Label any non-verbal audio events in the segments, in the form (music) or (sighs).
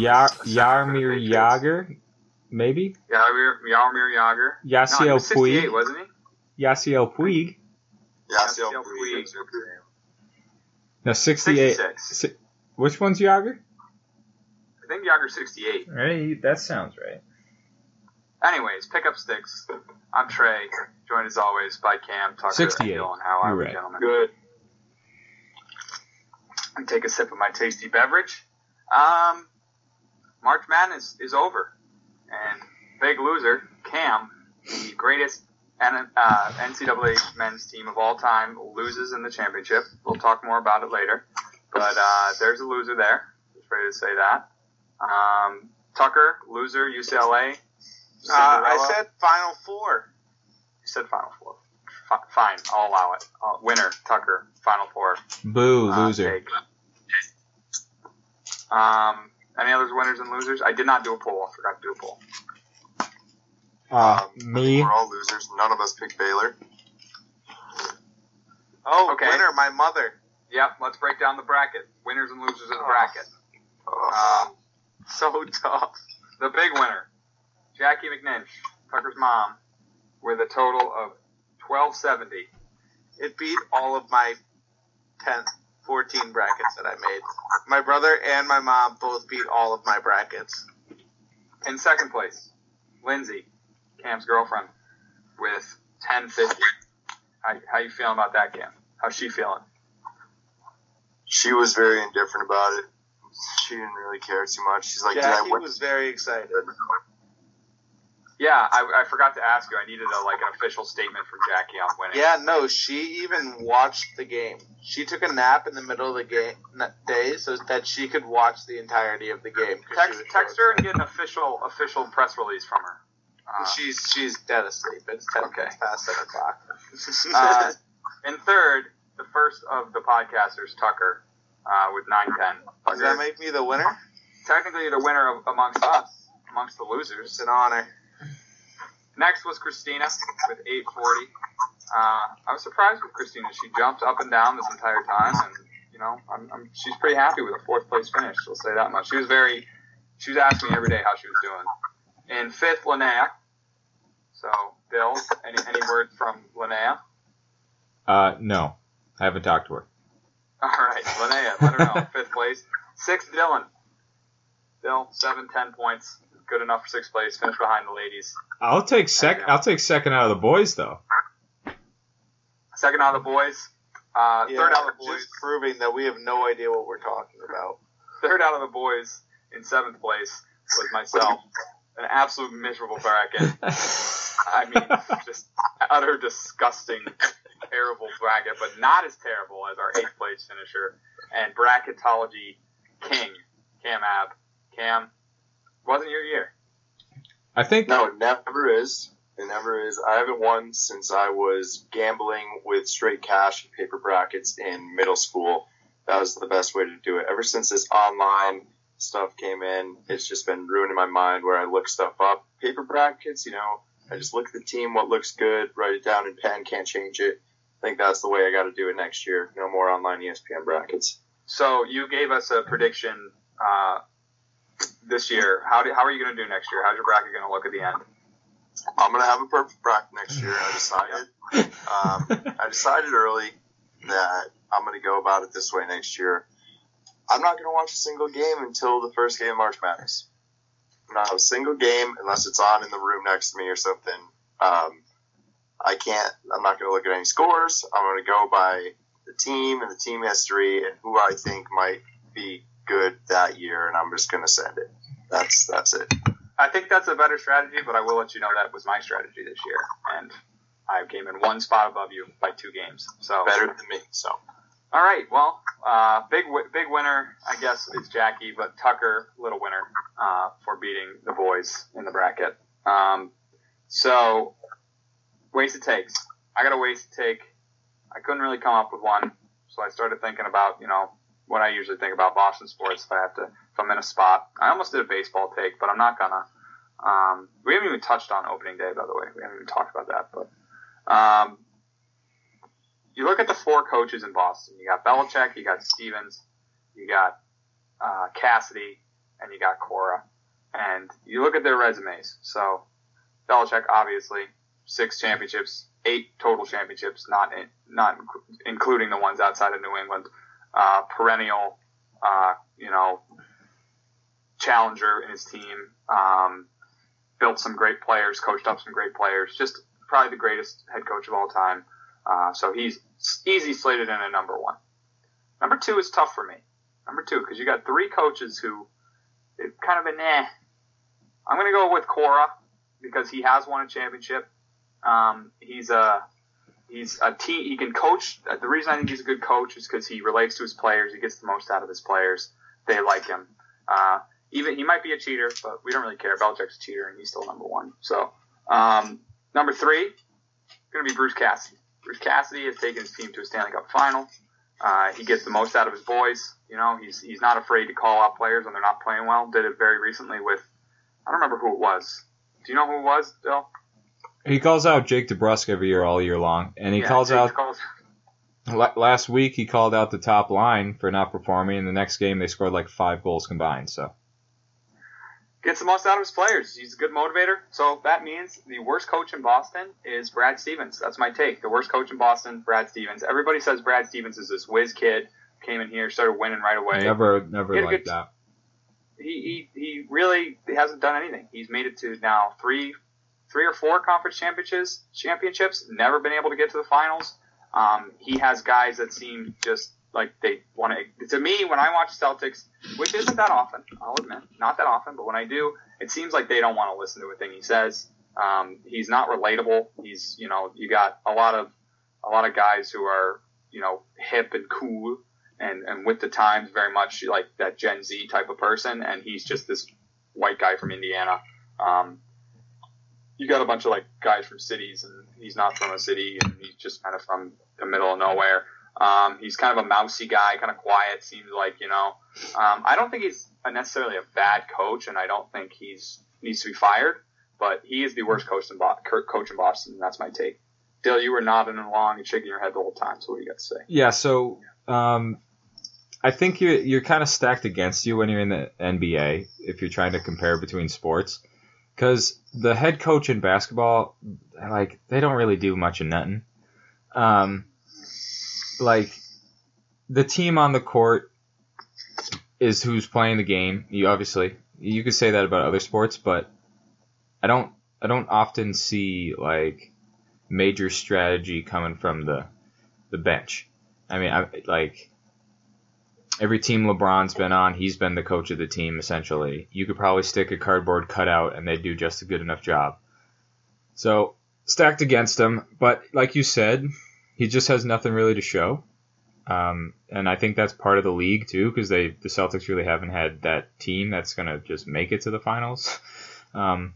Yar- Assessment for the Yarmir Jagr, maybe? Yarmir, Yarmir Jagr. No, he Yasiel was 68, Puig. wasn't he? Yasiel Puig. Yasiel Yasiel Puig. Puig. No, 68. 66. Si- Which one's Jagr? I think Jagr 68. Right, that sounds right. Anyways, pick up sticks. I'm Trey, joined as always by Cam, Tucker, 68. and Dylan. How are You're we, right. gentlemen? Good. and take a sip of my tasty beverage. Um, March Madness is over, and big loser Cam, the greatest N- uh, NCAA men's team of all time, loses in the championship. We'll talk more about it later, but uh, there's a loser there. Just ready to say that. Um, Tucker, loser, UCLA. Uh, I said Final Four. you said Final Four. F- fine, I'll allow it. Uh, winner, Tucker, Final Four. Boo, Uh, loser. take. Um, any others winners and losers? I did not do a poll. I forgot to do a poll. Uh, Um, me. We're all losers. None of us picked Baylor. Oh, Okay. winner, my mother. Yep, let's break down the bracket. Winners and losers of the Oh. bracket. Uh, Um, (laughs) so tough. The big winner, Jackie McNinch, Tucker's mom, with a total of 1270. it beat all of my 10, 14 brackets that I made. My brother and my mom both beat all of my brackets. In second place, Lindsay, Cam's girlfriend, with 1050. How, how you feeling about that, Cam? How's she feeling? She was very indifferent about it. She didn't really care too much. She's like, Jackie did I win? was very excited. Yeah, I, I forgot to ask you. I needed a, like an official statement from Jackie on winning. Yeah, no, she even watched the game. She took a nap in the middle of the game day so that she could watch the entirety of the game. Text, text her and get an official official press release from her. Uh, She's she's dead asleep. It's ten Okay. minutes past seven o'clock. (laughs) uh, and third, the first of the podcasters, Tucker, uh, with 910. Does that make me the winner? Technically, the winner of, amongst us, amongst the losers. It's an honor. Next was Christina with 840. Uh, I was surprised with Christina. She jumped up and down this entire time, and you know, I'm, I'm, she's pretty happy with a fourth place finish. I'll say that much. She was very. She was asking me every day how she was doing. In fifth, Linnea. So, Bill, any any word from Linnea? Uh, no. I haven't talked to her. All right, Linnea, let her know. (laughs) Fifth place. Sixth, Dylan. Bill, seven, ten points. Good enough for sixth place. Finish behind the ladies. I'll take sec. I'll take second out of the boys though. Second out of the boys. Uh, Yeah, third out of the boys. just proving that we have no idea what we're talking about. Third out of the boys in seventh place was myself. An absolute miserable bracket. I mean, just utter disgusting, terrible bracket, but not as terrible as our eighth place finisher and bracketology king, Cam Ab. Cam, wasn't your year. I think No, it never is. It never is. I haven't won since I was gambling with straight cash and paper brackets in middle school. That was the best way to do it. Ever since this online stuff came in, it's just been ruining my mind where I look stuff up. Paper brackets, you know, I just look at the team, what looks good, write it down in pen, can't change it. I think that's the way I got to do it next year. No more online ESPN brackets. So you gave us a prediction uh, this year. How, do, how are you going to do next year? How's your bracket going to look at the end? I'm gonna have a perfect bracket next year. I decided. Um, I decided early that I'm gonna go about it this way next year. I'm not gonna watch a single game until the first game of March Madness. Not a single game unless it's on in the room next to me or something. Um, I can't. I'm not gonna look at any scores. I'm gonna go by the team and the team history and who I think might be good that year, and I'm just gonna send it. That's that's it. I think that's a better strategy, but I will let you know that was my strategy this year, and I came in one spot above you by two games. So Better than me. So. All right, well, uh, big big winner, I guess, is Jackie, but Tucker, little winner uh, for beating the boys in the bracket. Um, so, wasted takes. I got a wasted take. I couldn't really come up with one, so I started thinking about you know what I usually think about Boston sports if I have to if I'm in a spot. I almost did a baseball take, but I'm not gonna. Um, we haven't even touched on opening day, by the way. We haven't even talked about that. But um, you look at the four coaches in Boston. You got Belichick, you got Stevens, you got uh, Cassidy, and you got Cora. And you look at their resumes. So Belichick, obviously, six championships, eight total championships, not in, not including the ones outside of New England. Uh, perennial, uh, you know, challenger in his team. Um, built some great players, coached up some great players. Just probably the greatest head coach of all time. Uh, so he's easy slated in a number one. Number two is tough for me. Number two, because you got three coaches who kind of been eh. I'm going to go with Cora because he has won a championship. Um, he's a he's a team. He can coach. The reason I think he's a good coach is because he relates to his players. He gets the most out of his players. They like him. Uh, even he might be a cheater, but we don't really care. Belichick's a cheater, and he's still number one. So um, number three, going to be Bruce Cassidy. Bruce Cassidy has taken his team to a Stanley Cup final. Uh, he gets the most out of his boys. You know, he's he's not afraid to call out players when they're not playing well. Did it very recently with I don't remember who it was. Do you know who it was, Bill? He calls out Jake DeBrusk every year, all year long, and he Yeah, calls Jake out calls- last week. He called out the top line for not performing, and the next game they scored like five goals combined. So gets the most out of his players. He's a good motivator. So that means the worst coach in Boston is Brad Stevens. That's my take. The worst coach in Boston, Brad Stevens. Everybody says Brad Stevens is this whiz kid, came in here, started winning right away. never, never He had a like that. He, he he really hasn't done anything. He's made it to now three three or four conference championships championships, never been able to get to the finals. Um, he has guys that seem just like they want to. To me, when I watch Celtics, which isn't that often, I'll admit, not that often, but when I do, it seems like they don't want to listen to a thing he says. Um, he's not relatable. He's you know you got a lot of a lot of guys who are you know hip and cool and and with the times very much like that Gen Z type of person, and he's just this white guy from Indiana. Um, you got a bunch of like guys from cities, and he's not from a city, and he's just kind of from the middle of nowhere. Um, he's kind of a mousy guy, kind of quiet. Seems like you know. Um, I don't think he's necessarily a bad coach, and I don't think he's needs to be fired. But he is the worst coach in Bo- coach in Boston. And that's my take. Dale, you were nodding along and shaking your head the whole time. So what do you got to say? Yeah, so um, I think you're you're kind of stacked against you when you're in the NBA if you're trying to compare between sports, because the head coach in basketball, like they don't really do much of nothing. Um, like the team on the court is who's playing the game. You obviously you could say that about other sports, but I don't I don't often see like major strategy coming from the the bench. I mean, I like every team LeBron's been on, he's been the coach of the team essentially. You could probably stick a cardboard cutout and they'd do just a good enough job. So stacked against him, but like you said, he just has nothing really to show. Um, and I think that's part of the league too, because they the Celtics really haven't had that team that's gonna just make it to the finals. (laughs) Um,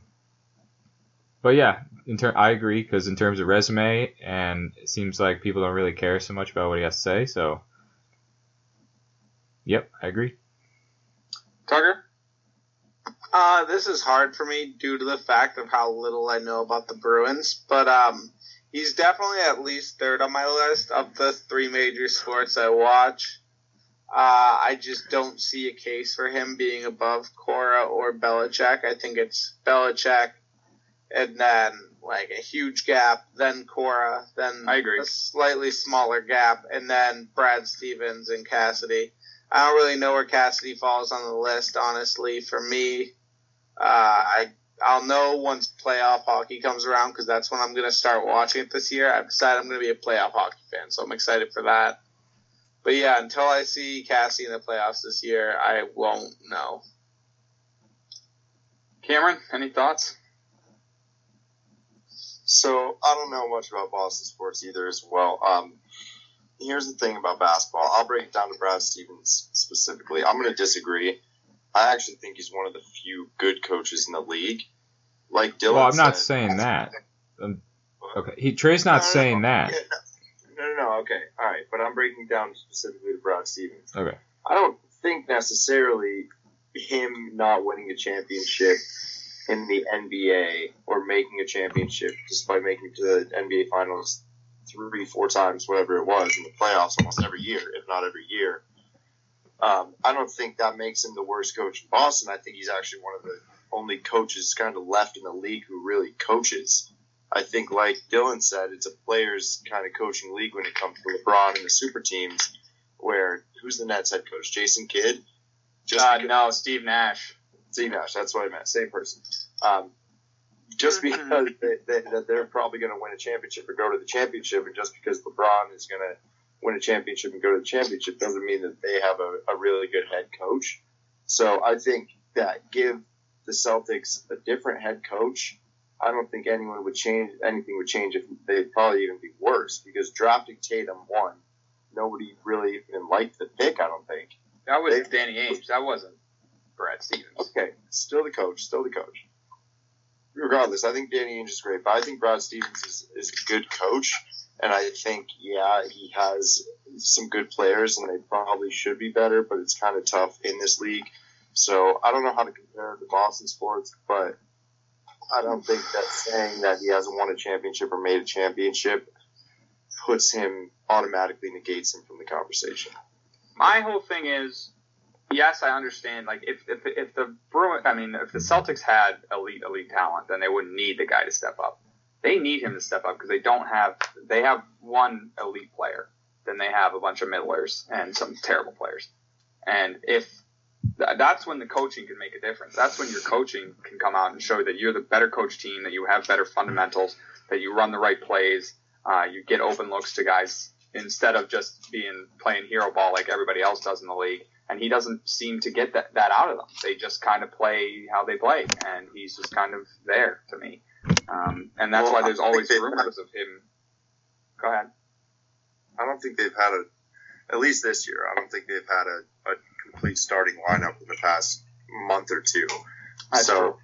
but yeah, in ter- I agree because in terms of resume, and it seems like people don't really care so much about what he has to say. So, yep, I agree. Tucker? Uh, this is hard for me due to the fact of how little I know about the Bruins, but um, he's definitely at least third on my list of the three major sports I watch. Uh, I just don't see a case for him being above Cora or Belichick. I think it's Belichick, and then like a huge gap, then Cora, then I agree. a slightly smaller gap, and then Brad Stevens and Cassidy. I don't really know where Cassidy falls on the list, honestly. For me, uh, I I'll know once playoff hockey comes around because that's when I'm gonna start watching it this year. I've decided I'm gonna be a playoff hockey fan, so I'm excited for that. But yeah, until I see Cassie in the playoffs this year, I won't know. Cameron, any thoughts? So I don't know much about Boston sports either as well. Um, here's the thing about basketball. I'll break it down to Brad Stevens specifically. I'm going to disagree. I actually think he's one of the few good coaches in the league. Like Dylan Well, I'm not said- saying that. Um, okay, he Trey's not No, no, saying no. that. Yeah, no, no, no, okay, all right. But I'm breaking down specifically to Brad Stevens. Okay. I don't think necessarily him not winning a championship in the NBA or making a championship despite making it to the NBA Finals three, four times, whatever it was, in the playoffs almost every year, if not every year. Um, I don't think that makes him the worst coach in Boston. I think he's actually one of the only coaches kind of left in the league who really coaches. I think, like Dylan said, it's a players kind of coaching league when it comes to LeBron and the super teams. Where who's the Nets head coach? Jason Kidd. Just uh, no, Steve Nash. Steve Nash. That's what I meant. Same person. Um, just (laughs) because they, they, that they're probably going to win a championship or go to the championship, and just because LeBron is going to win a championship and go to the championship doesn't mean that they have a, a really good head coach. So I think that give the Celtics a different head coach. I don't think anyone would change anything would change if they'd probably even be worse because drafting Tatum one, nobody really even liked the pick. I don't think that was they, Danny Ainge. That wasn't Brad Stevens. Okay, still the coach, still the coach. Regardless, I think Danny Ainge is great, but I think Brad Stevens is, is a good coach. And I think, yeah, he has some good players, and they probably should be better, but it's kind of tough in this league. So I don't know how to compare to Boston sports, but I don't think that saying that he hasn't won a championship or made a championship puts him automatically negates him from the conversation. My whole thing is, yes, I understand. Like if if if the Bruin, I mean, if the Celtics had elite elite talent, then they wouldn't need the guy to step up they need him to step up because they don't have they have one elite player, then they have a bunch of middlers and some terrible players. And if that's when the coaching can make a difference. That's when your coaching can come out and show that you're the better coach team, that you have better fundamentals, that you run the right plays, uh, you get open looks to guys instead of just being playing hero ball like everybody else does in the league. And he doesn't seem to get that, that out of them. They just kind of play how they play, and he's just kind of there to me. Um, and that's well, why there's always rumors of him. Go ahead. I don't think they've had a, at least this year, I don't think they've had a, a complete starting lineup in the past month or two. That's so true.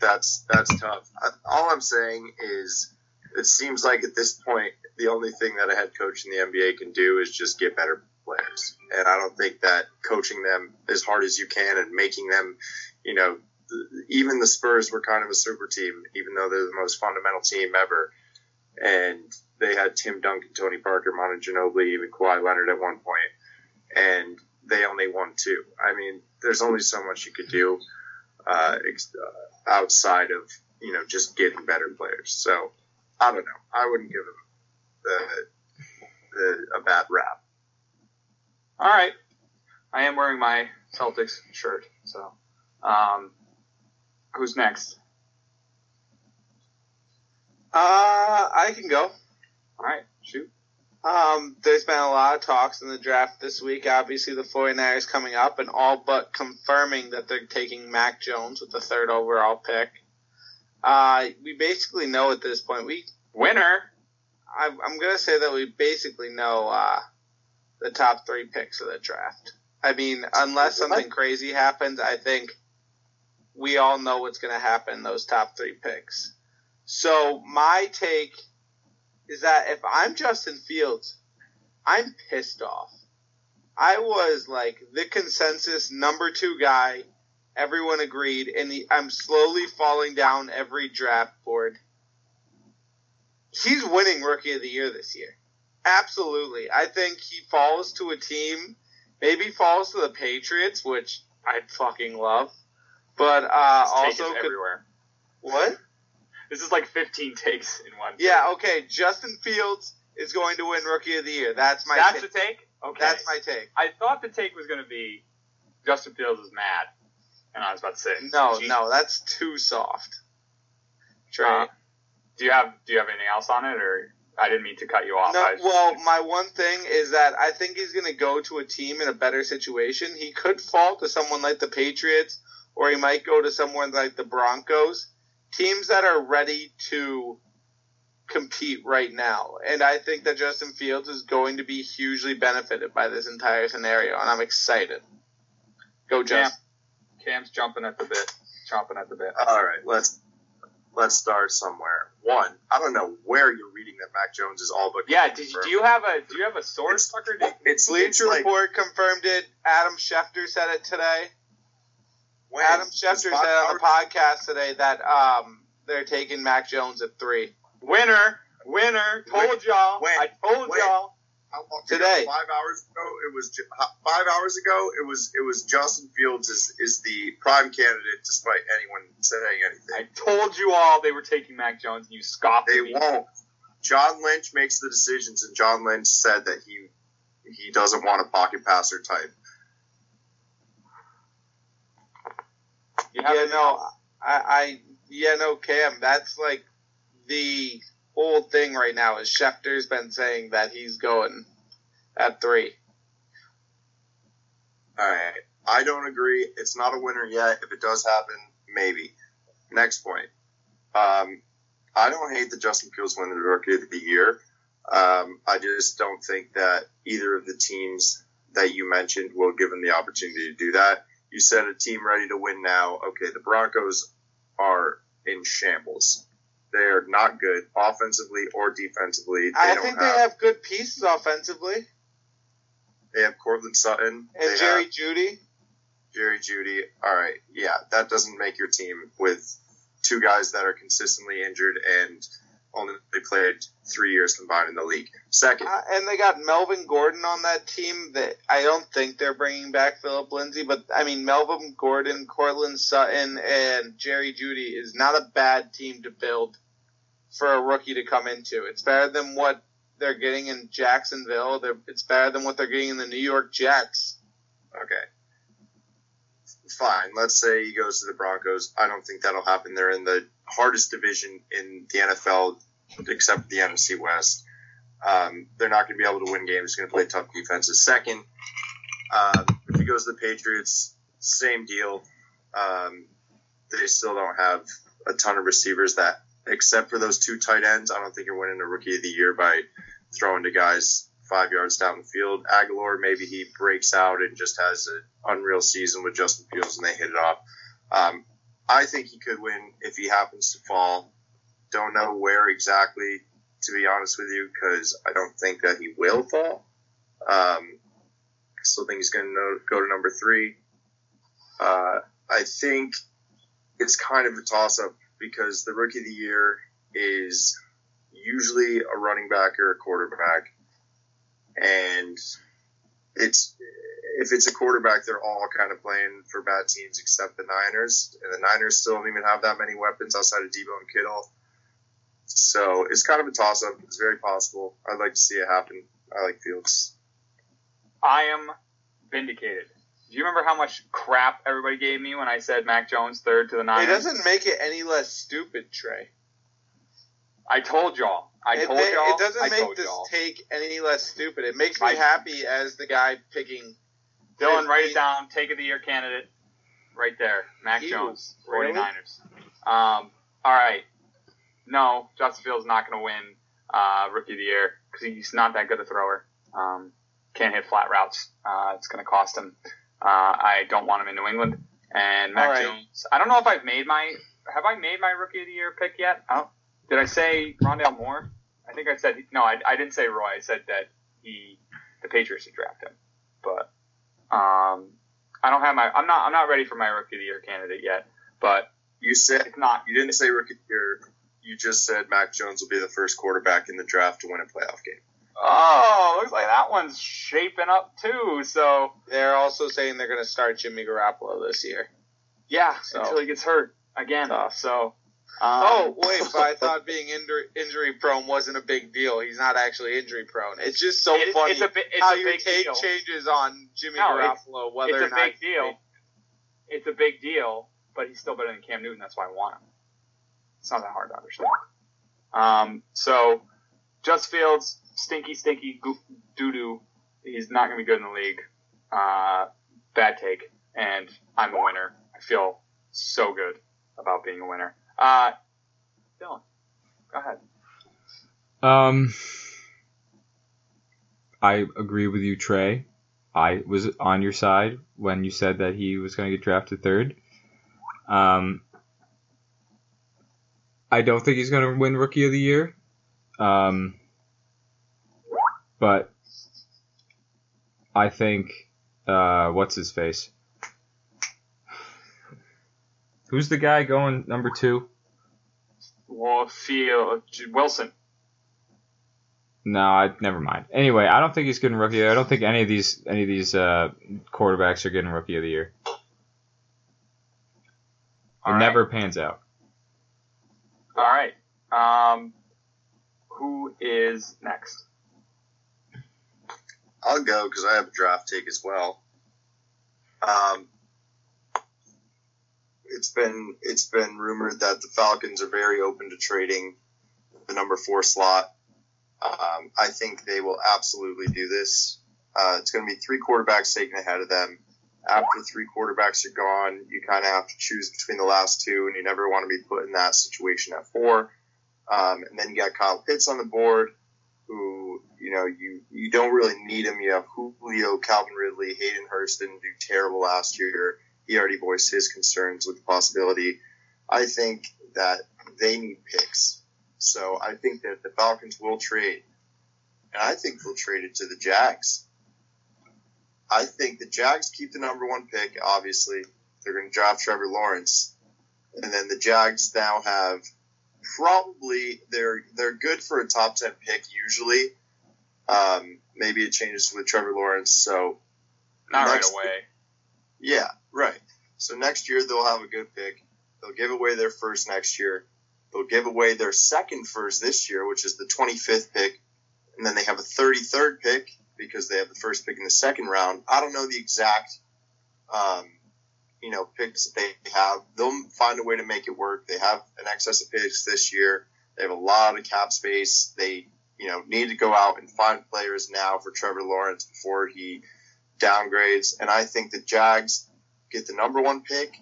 that's that's tough. All I'm saying is, it seems like at this point, the only thing that a head coach in the NBA can do is just get better players. And I don't think that coaching them as hard as you can and making them, you know, even the Spurs were kind of a super team, even though they're the most fundamental team ever. And they had Tim Duncan, Tony Parker, Monta Ginobili, even Kawhi Leonard at one point, and they only won two. I mean, there's only so much you could do uh, uh outside of you know just getting better players. So I don't know. I wouldn't give them the, the, a bad rap. All right, I am wearing my Celtics shirt, so. Um, Who's next? Uh, I can go. All right, shoot. Um, there's been a lot of talks in the draft this week. Obviously, the 49ers coming up and all but confirming that they're taking Mac Jones with the third overall pick. Uh, we basically know at this point. We winner. I, I'm gonna say that we basically know uh, the top three picks of the draft. I mean, unless something crazy happens, I think we all know what's going to happen those top three picks. So my take is that if I'm Justin Fields, I'm pissed off. I was like the consensus number two guy. Everyone agreed, and the, I'm slowly falling down every draft board. He's winning Rookie of the Year this year. Absolutely. I think he falls to a team, maybe falls to the Patriots, which I'd fucking love. But uh, also could, everywhere. What? This is like 15 takes in one. Yeah. Okay. Justin Fields is going to win Rookie of the Year. That's my. That's take. the take. Okay. That's my take. I thought the take was going to be Justin Fields is mad, and I was about to say no, no, that's too soft. Trey, uh, do you have do you have anything else on it, or I didn't mean to cut you off. No, well, my one thing is that I think he's going to go to a team in a better situation. He could fall to someone like the Patriots or he might go to someone like the Broncos, teams that are ready to compete right now. And I think that Justin Fields is going to be hugely benefited by this entire scenario, and I'm excited. Go, Justin. Cam. Cam's jumping at the bit, chomping at the bit. All right, let's let's start somewhere. One, I don't know where you're reading that Mac Jones is all but. Yeah, did you, do you have a do you have a source, it's, Tucker? It's Bleacher Report confirmed it. Adam Schefter said it today Wayne, Adam it's Schefter said on the podcast today that um they're taking Mac Jones at three. Winner, winner. Told y'all. Win. I told Win. y'all. Today. ago? five hours ago, it was five hours ago. It was it was Justin Fields is is the prime candidate, despite anyone saying anything. I told you all they were taking Mac Jones, and you scoffed They at me. won't. John Lynch makes the decisions, and John Lynch said that he he doesn't want a pocket passer type. Yeah, no. I, I yeah, no, Cam. That's like the whole thing right now. Is Schefter's been saying that he's going at three. All right. I don't agree. It's not a winner yet. If it does happen, maybe. Next point. Um, I don't hate that Justin Fields won the Rookie of the Year. Um, I just don't think that either of the teams that you mentioned will give him the opportunity to do that. You said a team ready to win now. Okay, the Broncos are in shambles. They are not good offensively or defensively. They I think have, they have good pieces offensively. they have Courtland Sutton And Jerry have Jeudy. Jerry Jeudy. All right, yeah, that doesn't make your team with two guys that are consistently injured and only played three years combined in the league. Second, Uh, and they got Melvin Gordon on that team. That I don't think they're bringing back Phillip Lindsay, but I mean Melvin Gordon, Courtland Sutton, and Jerry Jeudy is not a bad team to build for a rookie to come into. It's better than what they're getting in Jacksonville. They're, it's better than what they're getting in the New York Jets. okay, fine. Let's say he goes to the Broncos. I don't think that'll happen. They're in the hardest division in the NFL, except the NFC West. Um, they're not going to be able to win games. Going to play tough defenses. Second, um, if he goes to the Patriots, same deal. Um, they still don't have a ton of receivers that, except for those two tight ends, I don't think you're winning a Rookie of the Year by throwing to guys five yards down the field. Agholor, maybe he breaks out and just has an unreal season with Justin Fields and they hit it off. Um, I think he could win if he happens to fall. Don't know where exactly, to be honest with you, because I don't think that he will fall. Um, I still think he's going to go to number three. Uh, I think it's kind of a toss up because the rookie of the year is usually a running back or a quarterback. And it's if it's a quarterback, they're all kind of playing for bad teams except the Niners. And the Niners still don't even have that many weapons outside of Deebo and Kittle. So it's kind of a toss up. It's very possible. I'd like to see it happen. I like Fields. I am vindicated. Do you remember how much crap everybody gave me when I said Mac Jones third to the Niners? It doesn't make it any less stupid, Trey. I told y'all. I it, told y'all. it doesn't I make this y'all. take any less stupid. It makes me I- happy as the guy picking. Dylan, write it down. Take of the year candidate. Right there. Mac Ew, Jones, really? 49ers. Um, all right. No, Justin Fields not going to win uh, Rookie of the Year because he's not that good a thrower. Um, can't hit flat routes. Uh, it's going to cost him. Uh, I don't want him in New England. And Mac All right. Jones. I don't know if I've made my. Have I made my Rookie of the Year pick yet? I don't, did I say Rondale Moore? I think I said no. I, I didn't say Roy. I said that he the Patriots should draft him. But um, I don't have my. I'm not. I'm not ready for my Rookie of the Year candidate yet. But You said it's not. you didn't say rookie of the year. You just said Mac Jones will be the first quarterback in the draft to win a playoff game. Oh, looks like that one's shaping up too. So They're also saying they're going to start Jimmy Garoppolo this year. yeah, So- until he gets hurt again. Tough. So. Um, oh wait, but I thought being injury, injury prone wasn't a big deal. He's not actually injury prone. It's just so it- funny It's a, it's how your big take deal. changes on Jimmy No, it's- Garoppolo. Whether it's a big deal. It's a big deal, but he's still better than Cam Newton. That's why I want him. It's not that hard to understand. Um, so, Just Fields, stinky, stinky doo doo. He's not going to be good in the league. Uh, bad take, and I'm a winner. I feel so good about being a winner. Uh, Dylan, go ahead. Um, I agree with you, Trey. I was on your side when you said that he was going to get drafted third. Um, I don't think he's going to win Rookie of the Year. Um, but I think uh, what's his face? Who's the guy going number two? Feel Wilson. No, I never mind. Anyway, I don't think he's getting rookie. I don't think any of these any of these uh, quarterbacks are getting rookie of the year. It All right. never pans out. All right. Um, who is next? I'll go because I have a draft take as well. Um, it's been it's been rumored that the Falcons are very open to trading the number four slot. Um, I think they will absolutely do this. Uh, it's going to be three quarterbacks taken ahead of them. After three quarterbacks are gone, you kind of have to choose between the last two, and you never want to be put in that situation at four. Um, and then you got Kyle Pitts on the board, who you know you you don't really need him. You have Julio, Calvin Ridley, Hayden Hurst didn't do terrible last year. He already voiced his concerns with the possibility. I think that they need picks. So I think that the Falcons will trade, and I think they'll trade it to the Jags. I think the Jags keep the number one pick. Obviously, they're going to draft Trevor Lawrence, and then the Jags now have probably they're they're good for a top ten pick usually. Um, maybe it changes with Trevor Lawrence. So Not Next- right away. yeah, right. So next year they'll have a good pick. They'll give away their first next year. They'll give away their second first this year, which is the 25th pick, and then they have a 33rd pick because they have the first pick in the second round. I don't know the exact, um, you know, picks that they have. They'll find a way to make it work. They have an excess of picks this year. They have a lot of cap space. They, you know, need to go out and find players now for Trevor Lawrence before he downgrades. And I think the Jags get the number one pick,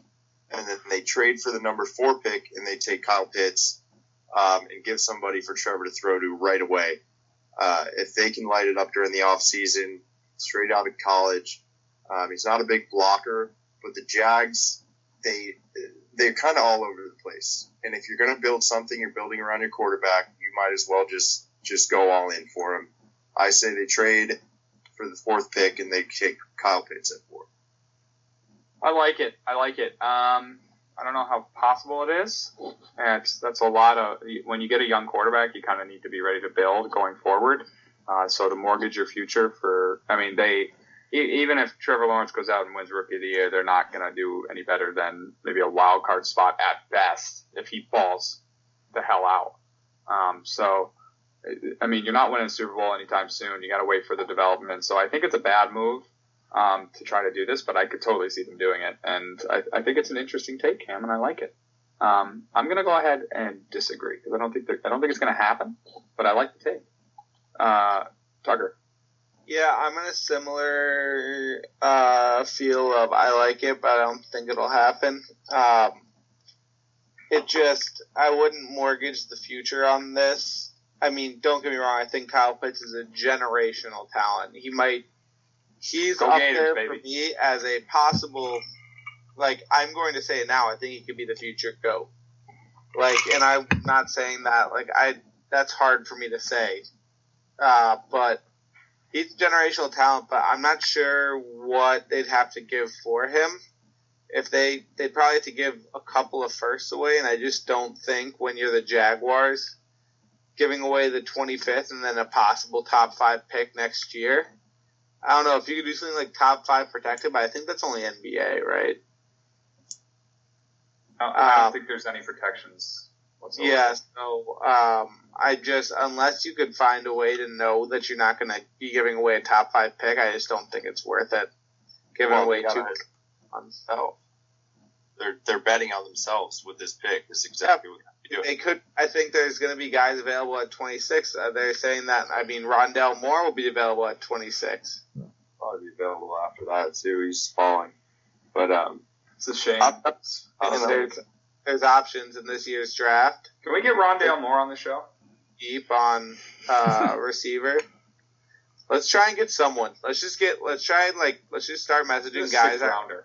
and then they trade for the number four pick, and they take Kyle Pitts um, and give somebody for Trevor to throw to right away. Uh, if they can light it up during the offseason, straight out of college, um, he's not a big blocker, but the Jags, they they're kind of all over the place. And if you're going to build something, you're building around your quarterback, you might as well just just go all in for him. I say they trade for the fourth pick and they take Kyle Pitts at four. I like it. I like it. Um, I don't know how possible it is. That's that's a lot of when you get a young quarterback, you kind of need to be ready to build going forward. Uh, so to mortgage your future for, I mean, they even if Trevor Lawrence goes out and wins Rookie of the Year, they're not going to do any better than maybe a wild card spot at best if he falls the hell out. Um, so, I mean, you're not winning Super Bowl anytime soon. You got to wait for the development. So I think it's a bad move um, to try to do this, but I could totally see them doing it, and I, I think it's an interesting take, Cam, and I like it. Um, I'm gonna go ahead and disagree because I don't think I don't think it's gonna happen, but I like the take. Uh, Tucker, Yeah, I'm in a similar uh, feel of I like it, but I don't think it'll happen. Um, it just I wouldn't mortgage the future on this. I mean, don't get me wrong. I think Kyle Pitts is a generational talent. He might he's Go up Gators, there baby. for me as a possible. Like I'm going to say it now. I think he could be the future goat. Like, and I'm not saying that. Like I, that's hard for me to say. Uh, but he's a generational talent, but I'm not sure what they'd have to give for him. If they, they'd probably have to give a couple of firsts away, and I just don't think when you're the Jaguars, giving away the 25th and then a possible top five pick next year. I don't know if you could do something like top five protected, but I think that's only NBA, right? I, I don't Um, think there's any protections whatsoever. Yeah, so um, I just unless you could find a way to know that you're not going to be giving away a top five pick, I just don't think it's worth it. Giving Well, away they two gotta- months. So They're they're betting on themselves with this pick. This is exactly what they're doing. They could. I think there's going to be guys available at 26. Uh, they're saying that. I mean, Rondale Moore will be available at 26. Probably be available after that too. He's falling, but um, It's a shame. I, I don't And know. there's there's options in this year's draft. Can we get Rondale Moore on the show? Deep on uh, (laughs) receiver. Let's try and get someone. Let's just get. Let's try and like. Let's just start messaging Just guys. sixth at rounder.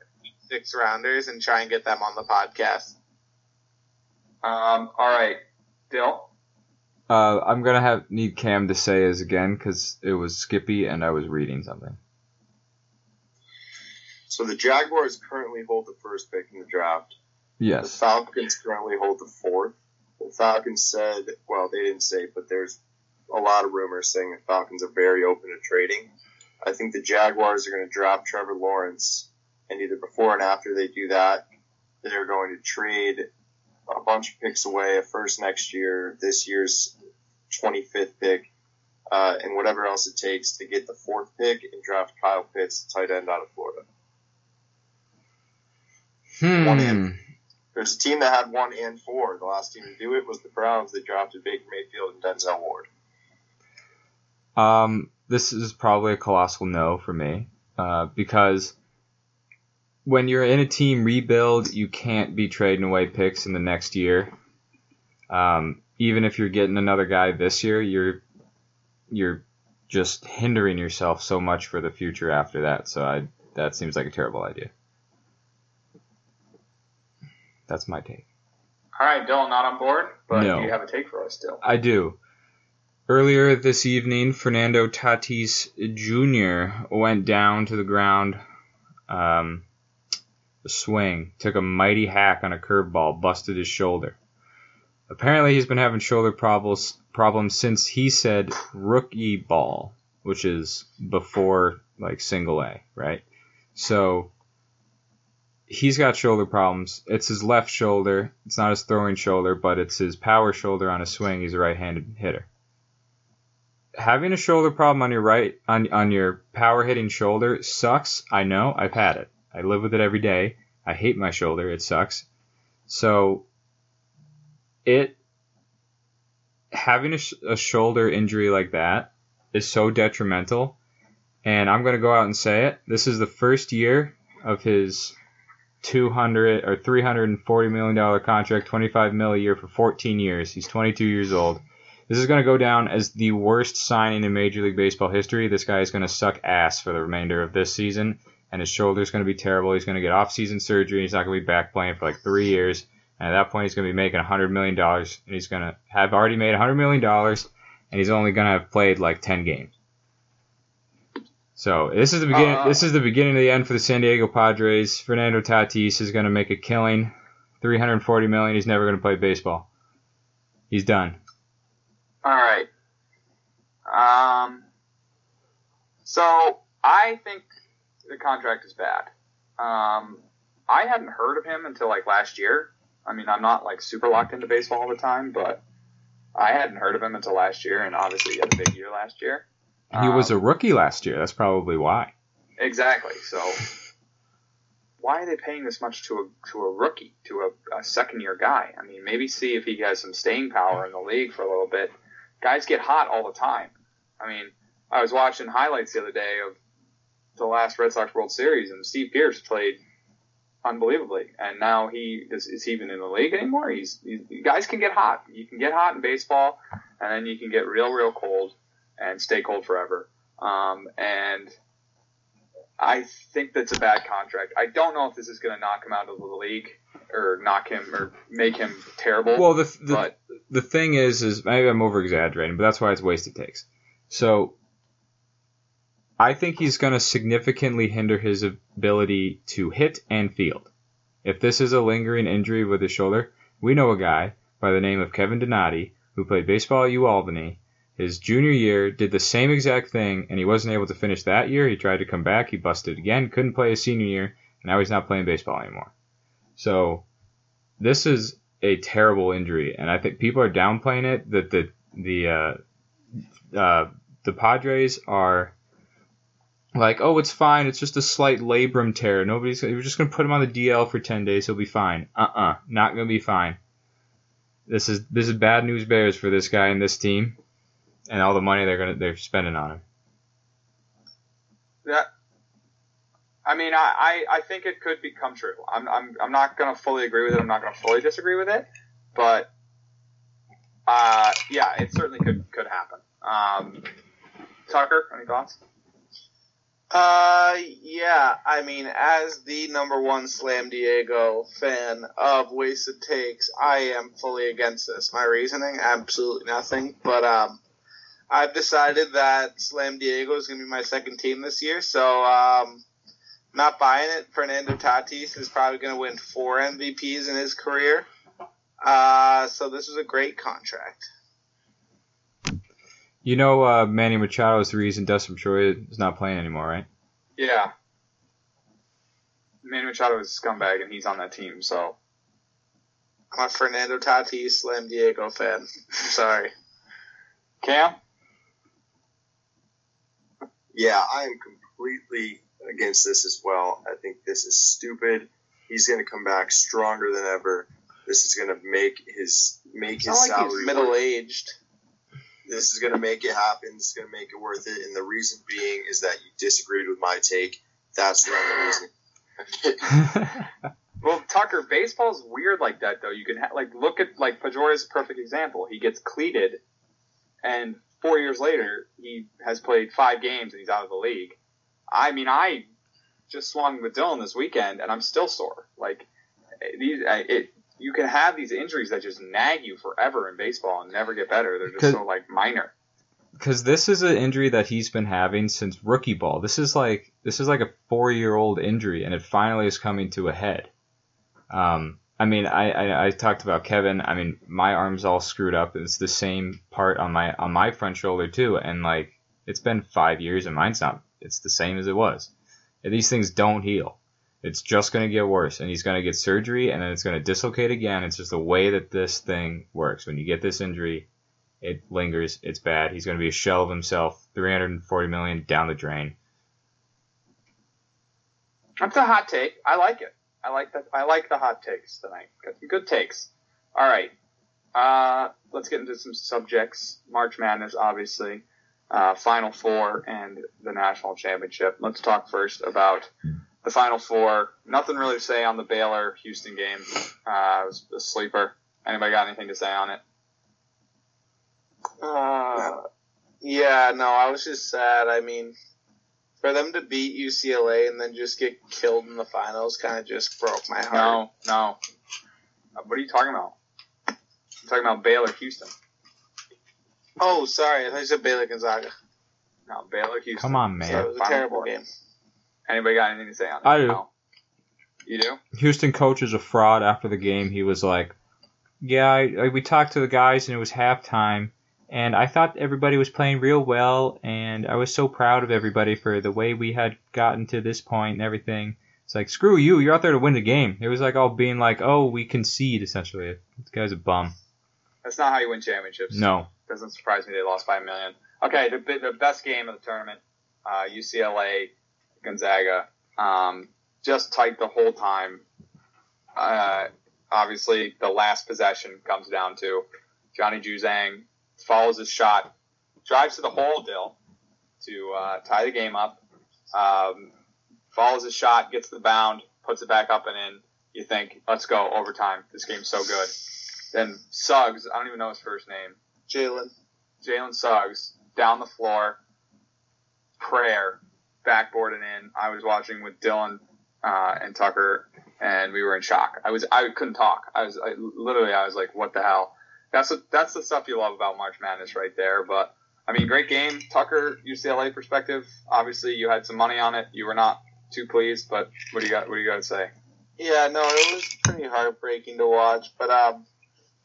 six rounders and try and get them on the podcast. Um, all right, Dill. Uh, I'm gonna have need Cam to say his again because it was Skippy and I was reading something. So the Jaguars currently hold the first pick in the draft. Yes. The Falcons currently hold the fourth. The Falcons said, well, they didn't say, but there's a lot of rumors saying the Falcons are very open to trading. I think the Jaguars are going to draft Trevor Lawrence, and either before and after they do that, they're going to trade a bunch of picks away, a first next year, this year's 25th pick, uh, and whatever else it takes to get the fourth pick and draft Kyle Pitts, tight end out of Florida. One Hmm. in. There's a team that had one and four. The last team to do it was the Browns. They drafted Baker Mayfield and Denzel Ward. Um, this is probably a colossal no for me, uh, because when you're in a team rebuild, you can't be trading away picks in the next year. Um, even if you're getting another guy this year, you're you're just hindering yourself so much for the future after that. So I that seems like a terrible idea. That's my take. All right, Dylan, not on board, but No. you have a take for us still. I do. Earlier this evening, Fernando Tatis Jr. went down to the ground. Um, a swing, took a mighty hack on a curveball, busted his shoulder. Apparently, he's been having shoulder problems problems since he said rookie ball, which is before like single A, right? So he's got shoulder problems. It's his left shoulder. It's not his throwing shoulder, but it's his power shoulder on a swing. He's a right-handed hitter. Having a shoulder problem on your right on on your power hitting shoulder sucks. I know. I've had it. I live with it every day. I hate my shoulder. It sucks. So it having a, sh- a shoulder injury like that is so detrimental. And I'm going to go out and say it. This is the first year of his 200 or 340 million dollar contract, 25 mil a year for 14 years. He's 22 years old. This is going to go down as the worst signing in Major League Baseball history. This guy is going to suck ass for the remainder of this season, and his shoulder's going to be terrible. He's going to get off-season surgery. He's not going to be back playing for like three years. And at that point, he's going to be making 100 million dollars, and he's going to have already made 100 million dollars, and he's only going to have played like 10 games. So this is the beginning. Uh, this is the beginning of the end for the San Diego Padres. Fernando Tatis is going to make a killing, 340 million. He's never going to play baseball. He's done. All right. Um. So I think the contract is bad. Um, I hadn't heard of him until like last year. I mean, I'm not like super locked into baseball all the time, but I hadn't heard of him until last year, and obviously he had a big year last year. He was a Um, rookie last year. That's probably why. exactly. So why are they paying this much to a to a rookie, to a, a second year guy? I mean, maybe see if he has some staying power in the league for a little bit. Guys get hot all the time. I mean, I was watching highlights the other day of the last Red Sox World Series, and Steve Pearce played unbelievably, and now he is, is he even in the league anymore? He's, he's guys can get hot. You can get hot in baseball, and then you can get real, real cold and stay cold forever. Um, and I think that's a bad contract. I don't know if this is going to knock him out of the league or knock him or make him terrible. Well, the the, but the thing is, is maybe I'm over exaggerating, but that's why it's wasted takes. So I think he's going to significantly hinder his ability to hit and field. If this is a lingering injury with his shoulder, we know a guy by the name of Kevin Donati who played baseball at UAlbany. His junior year did the same exact thing, and he wasn't able to finish that year. He tried to come back, he busted again, couldn't play his senior year, and now he's not playing baseball anymore. So this is a terrible injury, and I think people are downplaying it. That the the uh, uh, the Padres are like, oh, it's fine. It's just a slight labrum tear. Nobody's. We're just gonna put him on the DL for ten days. He'll be fine. Uh uh not gonna be fine. This is this is bad news bears for this guy and this team, and all the money they're gonna they're spending on him. that, I mean, I, I, I think it could become true. I'm, I'm, I'm not to fully agree with it. I'm not to fully disagree with it. But, uh, yeah, it certainly could, could happen. Um, Tucker, any thoughts? Uh, yeah. I mean, as the number one Slam Diego fan of Wasted Takes, I am fully against this. My reasoning, absolutely nothing. But um, I've decided that Slam Diego is going to be my second team this year. So um, Not buying it. Fernando Tatis is probably going to win four MVPs in his career. Uh, so this was a great contract. You know, uh, Manny Machado is the reason Dustin Pedroia is not playing anymore, right? Yeah. Manny Machado is a scumbag, and he's on that team, so. I'm a Fernando Tatis Slam Diego fan. I'm (laughs) sorry. Cam? Yeah, I am completely against this as well. I think this is stupid. He's going to come back stronger than ever. This is going to make his make It's his not like salary he's middle worth- aged. This is going to make it happen. It's going to make it worth it. And the reason being is that you disagreed with my take. That's the only reason. (laughs) Well, Tucker, baseball's weird like that, though. You can ha- like look at like Pedroia's a perfect example. He gets cleated, and four years later, he has played five games and he's out of the league. I mean, I just swung with Dylan this weekend, and I'm still sore. Like these, I, it you can have these injuries that just nag you forever in baseball and never get better. They're just so like minor. because this is an injury that he's been having since rookie ball. This is like this is like a four year old injury, and it finally is coming to a head. Um, I mean, I, I I talked about Kevin. I mean, my arm's all screwed up. And it's the same part on my on my front shoulder too, and like it's been five years, and mine's not. It's the same as it was. And these things don't heal. It's just going to get worse, and he's going to get surgery, and then it's going to dislocate again. It's just the way that this thing works. When you get this injury, it lingers. It's bad. He's going to be a shell of himself. 340 million down the drain. That's a hot take. I like it. I like that. I like the hot takes tonight. Good takes. All right. Uh, let's get into some subjects. March Madness, obviously. Uh, Final Four and the national championship. Let's talk first about the Final Four. Nothing really to say on the Baylor Houston game. Uh, it was a sleeper. Anybody got anything to say on it? Uh, yeah, no, I was just sad. I mean, for them to beat UCLA and then just get killed in the finals kind of just broke my heart. No, no. Uh, what are you talking about? I'm talking about Baylor Houston. Oh, sorry, I thought you said Baylor Gonzaga. No, Baylor Houston. Come on, So man. it was a Final terrible Four. game. Anybody got anything to say on it? I do. No. You do? Houston coach is a fraud. After the game, he was like, "Yeah, I, I, we talked to the guys, and it was halftime, and I thought everybody was playing real well, and I was so proud of everybody for the way we had gotten to this point and everything." It's like, screw you, you're out there to win the game. It was like all being like, "Oh, we concede." Essentially, this guy's a bum. That's not how you win championships. No, Doesn't surprise me they lost by a million. Okay, the, the best game of the tournament, uh, UCLA, Gonzaga. Um, just tight the whole time. Uh, obviously, the last possession comes down to Johnny Juzang follows his shot, drives to the hole, Dill, to uh, tie the game up. Um, follows his shot, gets the bound, puts it back up and in. You think, let's go overtime. This game's so good. Then Suggs, I don't even know his first name. Jalen. Jalen Suggs down the floor, prayer, backboard and in. I was watching with Dylan uh, and Tucker, and we were in shock. I was I couldn't talk. I was I, literally I was like, what the hell? That's that's the stuff you love about March Madness right there. But I mean, great game, Tucker. UCLA perspective. Obviously, you had some money on it. You were not too pleased, but what do you got? What do you got to say? Yeah, no, it was pretty heartbreaking to watch. But um,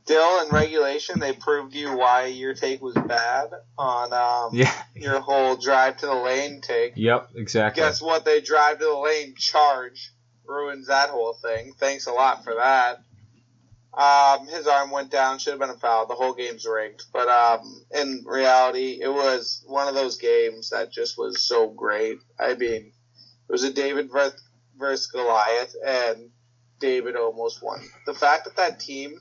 Dill in regulation, they proved you why your take was bad on um, yeah, your whole drive to the lane take. yep, exactly. Guess what? They drive to the lane, charge, ruins that whole thing. Thanks a lot for that. Um, his arm went down, should have been a foul. The whole game's rigged. But um, in reality, it was one of those games that just was so great. I mean, it was a David versus Goliath, and David almost won. The fact that that team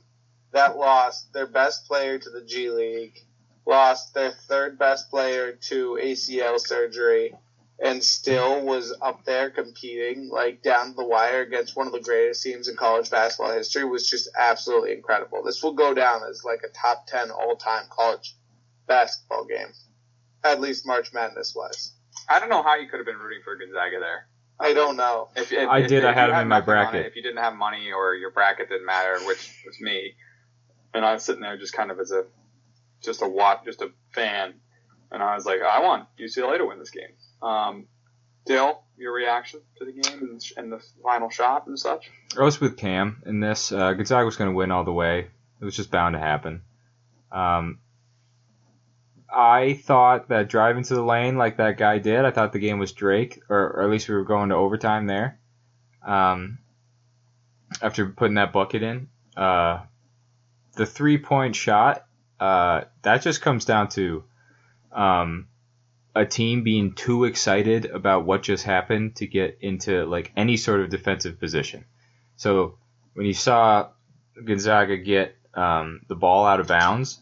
that lost their best player to the G League, lost their third best player to ACL surgery, and still was up there competing like down the wire against one of the greatest teams in college basketball history was just absolutely incredible. This will go down as like a top 10 all-time college basketball game. At least March Madness was. I don't know how you could have been rooting for Gonzaga there. I don't know. If, if, I if- did, if I had you him in my bracket. it, if you didn't have money or your bracket didn't matter, which was me, and I was sitting there just kind of as a just a watch, just a fan, and I was like, I want UCLA to win this game. Um, Dill, your reaction to the game and, and the final shot and such? I was with Cam in this. Uh, Gonzaga was going to win all the way. It was just bound to happen. Um, I thought that driving to the lane like that guy did, I thought the game was Drake, or, or at least we were going to overtime there. Um, after putting that bucket in, uh, the three point shot, uh, that just comes down to um, a team being too excited about what just happened to get into like any sort of defensive position. So when you saw Gonzaga get um, the ball out of bounds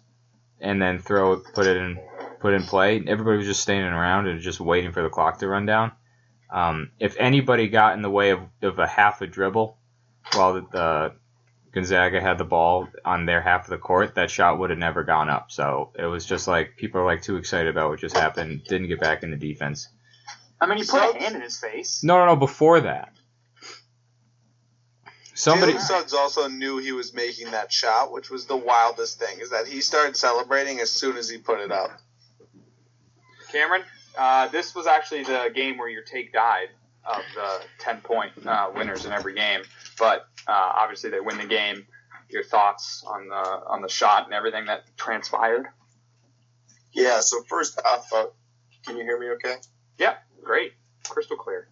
and then throw it, put it in, put in play, everybody was just standing around and just waiting for the clock to run down. Um, if anybody got in the way of, of a half a dribble while the, the Gonzaga had the ball on their half of the court, that shot would have never gone up. So it was just like people are like too excited about what just happened, didn't get back into defense. I mean, he put a hand in his face. No, no, no. Before that, somebody. Jalen Suggs also knew he was making that shot, which was the wildest thing. Is that he started celebrating as soon as he put it up. Cameron, uh, this was actually the game where your take died of the 10 point uh, winners in every game. But uh, obviously, they win the game. Your thoughts on the on the shot and everything that transpired? Yeah. So first half, uh, can you hear me? Okay. Yeah, great, crystal clear.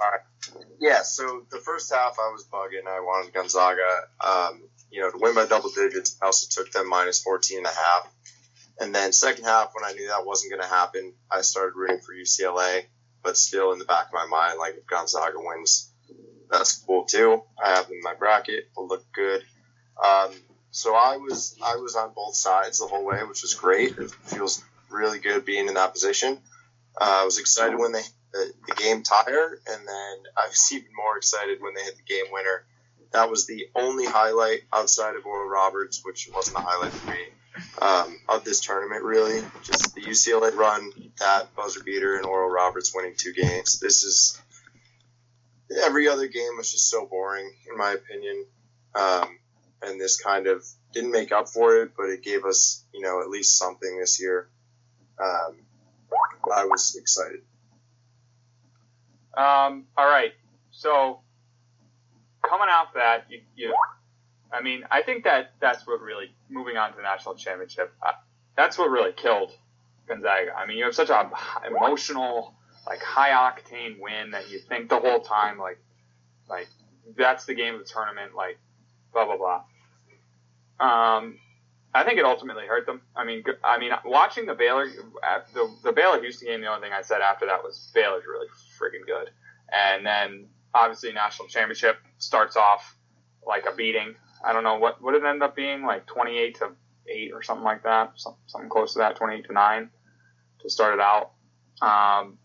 All right. Yeah. So the first half, I was bugging. I wanted Gonzaga, um, you know, to win by double digits. I also took them minus 14 and a half. And then second half, when I knew that wasn't going to happen, I started rooting for UCLA. But still, in the back of my mind, like if Gonzaga wins, that's cool too. I have them in my bracket. Will look good. Um, so I was I was on both sides the whole way, which was great. It feels really good being in that position. Uh, I was excited when they the, the game tire, and then I was (laughs) even more excited when they hit the game winner. That was the only highlight outside of Oral Roberts, which wasn't a highlight for me, um, of this tournament, really. Just the UCLA run, that buzzer beater, and Oral Roberts winning two games. This is. Every other game was just so boring, in my opinion. Um, and this kind of didn't make up for it, but it gave us, you know, at least something this year. Um, I was excited. Um, all right. So coming off that, you, you, I mean, I think that that's what really moving on to the national championship. Uh, that's what really killed Gonzaga. I mean, you have such a emotional, like high octane win that you think the whole time, like, like that's the game of the tournament, like blah blah blah. Um, I think it ultimately hurt them. I mean, I mean, watching the Baylor, the, the Baylor Houston game, the only thing I said after that was Baylor's really freaking good. And then obviously national championship starts off like a beating. I don't know what what it ended up being like 28 to eight or something like that, something close to that, 28 to nine to start it out. Um,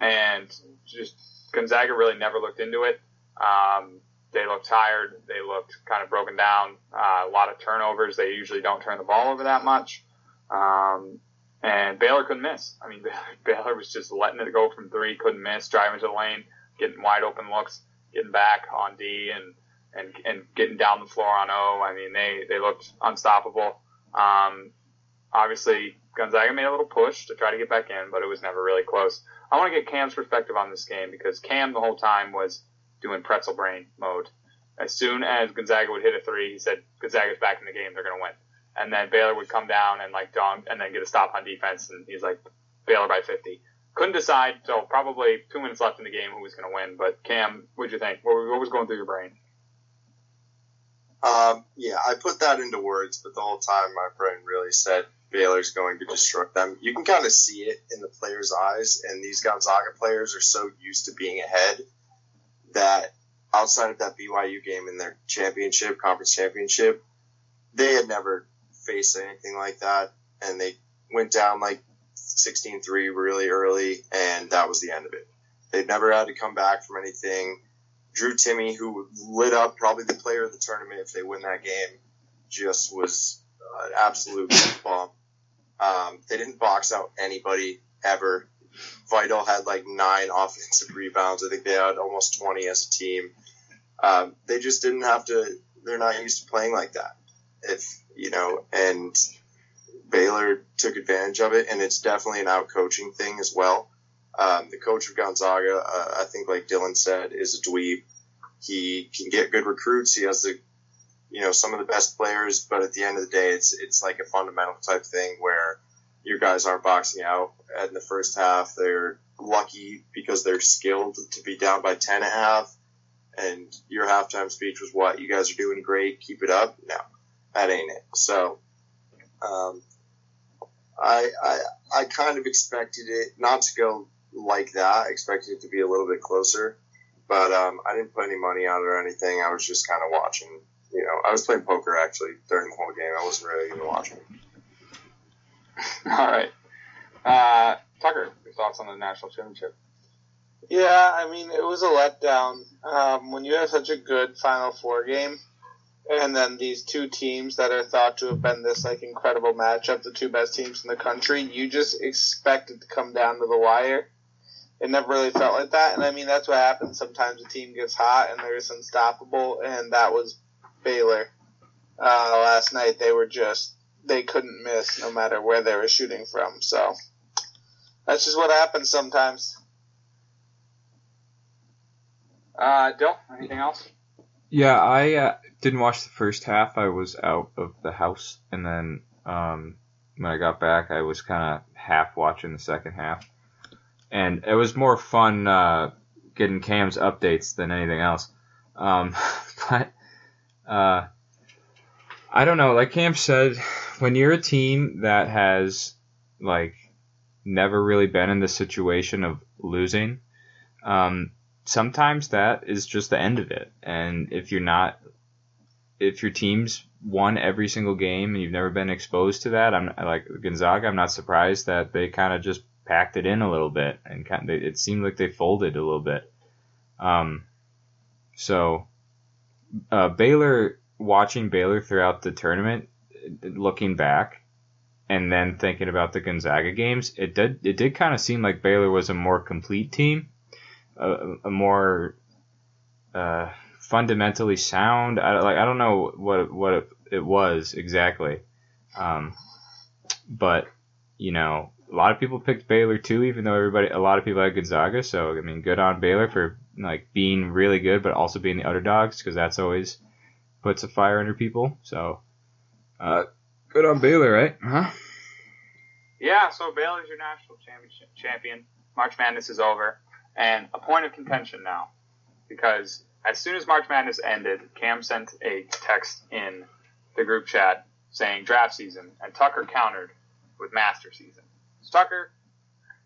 and just Gonzaga really never looked into it. Um, they looked tired. They looked kind of broken down. Uh, a lot of turnovers. They usually don't turn the ball over that much. Um, and Baylor couldn't miss. I mean, (laughs) Baylor was just letting it go from three, couldn't miss, driving to the lane, getting wide open looks, getting back on D, and and and getting down the floor on O. I mean, they they looked unstoppable. Um, obviously, Gonzaga made a little push to try to get back in, but it was never really close. I want to get Cam's perspective on this game because Cam the whole time was doing pretzel brain mode. As soon as Gonzaga would hit a three, he said Gonzaga's back in the game, they're going to win. And then Baylor would come down and like dunk and then get a stop on defense, and he's like Baylor by 50. Couldn't decide, so probably two minutes left in the game who was going to win. But Cam, what'd you think? What, what was going through your brain? Um, yeah, I put that into words, but the whole time my brain really said Baylor's going to destroy them. You can kind of see it in the players' eyes, and these Gonzaga players are so used to being ahead that outside of that BYU game in their championship, conference championship, they had never faced anything like that. And they went down like 16 3 really early, and that was the end of it. They'd never had to come back from anything. Drew Timme, who lit up probably the player of the tournament if they win that game, just was an absolute bomb. Um, they didn't box out anybody ever. Vital had like nine offensive rebounds. I think they had almost 20 as a team. Um, they just didn't have to, they're not used to playing like that. If, you know, and Baylor took advantage of it, and it's definitely an out coaching thing as well. Um, the coach of Gonzaga, uh, I think, like Dylan said, is a dweeb. He can get good recruits. He has the, you know, some of the best players, but at the end of the day, it's it's like a fundamental type thing where your guys aren't boxing out in the first half. They're lucky because they're skilled to be down by 10 and a half. And your halftime speech was what? You guys are doing great. Keep it up. No, that ain't it. So, um, I, I, I kind of expected it not to go like that. I expected it to be a little bit closer, but, um, I didn't put any money on it or anything. I was just kind of watching, you know, I was playing poker actually during the whole game. I wasn't really even watching. (laughs) All right. Uh, Tucker, your thoughts on the national championship? Yeah, I mean, it was a letdown. Um, when you have such a good Final Four game, and then these two teams that are thought to have been this like incredible matchup, the two best teams in the country, you just expect it to come down to the wire. It never really felt like that, and I mean that's what happens. Sometimes a team gets hot and they're just unstoppable, and that was Baylor. Uh, last night they were just they couldn't miss no matter where they were shooting from. So that's just what happens sometimes. Uh, Dill, anything else? Yeah, I uh, didn't watch the first half. I was out of the house, and then um, when I got back, I was kind of half watching the second half, and it was more fun uh, getting Cam's updates than anything else. Um, (laughs) but uh, I don't know. Like Camp said, when you're a team that has like never really been in the situation of losing, um, sometimes that is just the end of it. And if you're not, if your team's won every single game and you've never been exposed to that, I'm like Gonzaga. I'm not surprised that they kind of just packed it in a little bit and kind it seemed like they folded a little bit. Um, so uh, Baylor, watching Baylor throughout the tournament, looking back, and then thinking about the Gonzaga games, it did it did kind of seem like Baylor was a more complete team, a, a more uh, fundamentally sound. I, like I don't know what what it, it was exactly, um, but you know a lot of people picked Baylor too, even though everybody a lot of people had Gonzaga. So I mean, good on Baylor for like being really good, but also being the underdogs because that's always puts a fire under people. So uh, good on Baylor, right? Huh? Yeah, so Baylor's your national championship champion. March Madness is over, and a point of contention now, because as soon as March Madness ended, Cam sent a text in the group chat saying draft season, and Tucker countered with master season. So Tucker,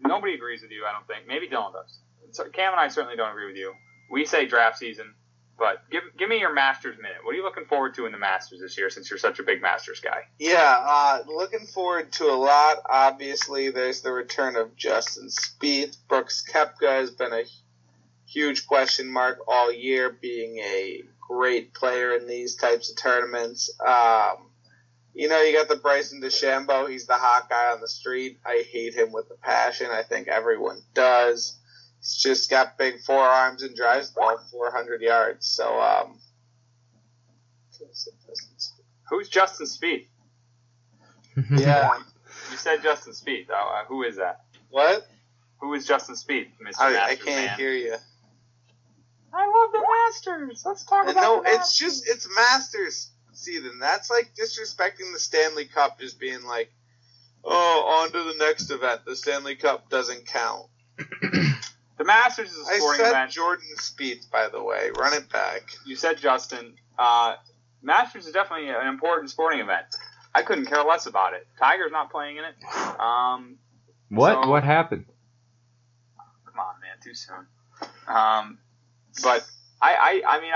nobody agrees with you, I don't think. Maybe Dylan does. So Cam and I certainly don't agree with you. We say draft season. But give give me your Masters minute. What are you looking forward to in the Masters this year, since you're such a big Masters guy? Yeah, uh, looking forward to a lot. Obviously, there's the return of Justin Spieth. Brooks Koepka has been a huge question mark all year, being a great player in these types of tournaments. Um, you know, you got the Bryson DeChambeau. He's the hot guy on the street. I hate him with a passion. I think everyone does. He's just got big forearms and drives the ball 400 yards. So, um, who's Justin Speed? (laughs) yeah. You said Justin Spieth. Uh, who is that? What? Who is Justin Speed, Mr. I, Masters I can't man? hear you. I love the Masters. Let's talk about No, the it's just it's Masters season. That's like disrespecting the Stanley Cup, just being like, oh, on to the next event. The Stanley Cup doesn't count. (clears throat) The Masters is a I sporting said event. Jordan Spieth, by the way. Run it back. You said Justin. Uh, Masters is definitely an important sporting event. I couldn't care less about it. Tiger's not playing in it. Um, What? So- what happened? come on, man, too soon. Um, but I, I, I mean,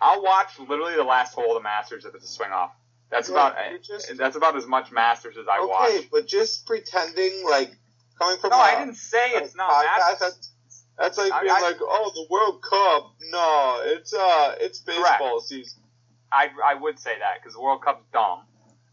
I'll watch literally the last hole of the Masters if it's a swing off. That's Yeah, about just- that's about as much Masters as I okay, watch. Okay, but just pretending like coming from No, a- I didn't say it's a not podcast, Masters. That's, that's like being I- like, oh, the World Cup. No, it's uh, it's baseball season. I, I would say that because the World Cup's dumb.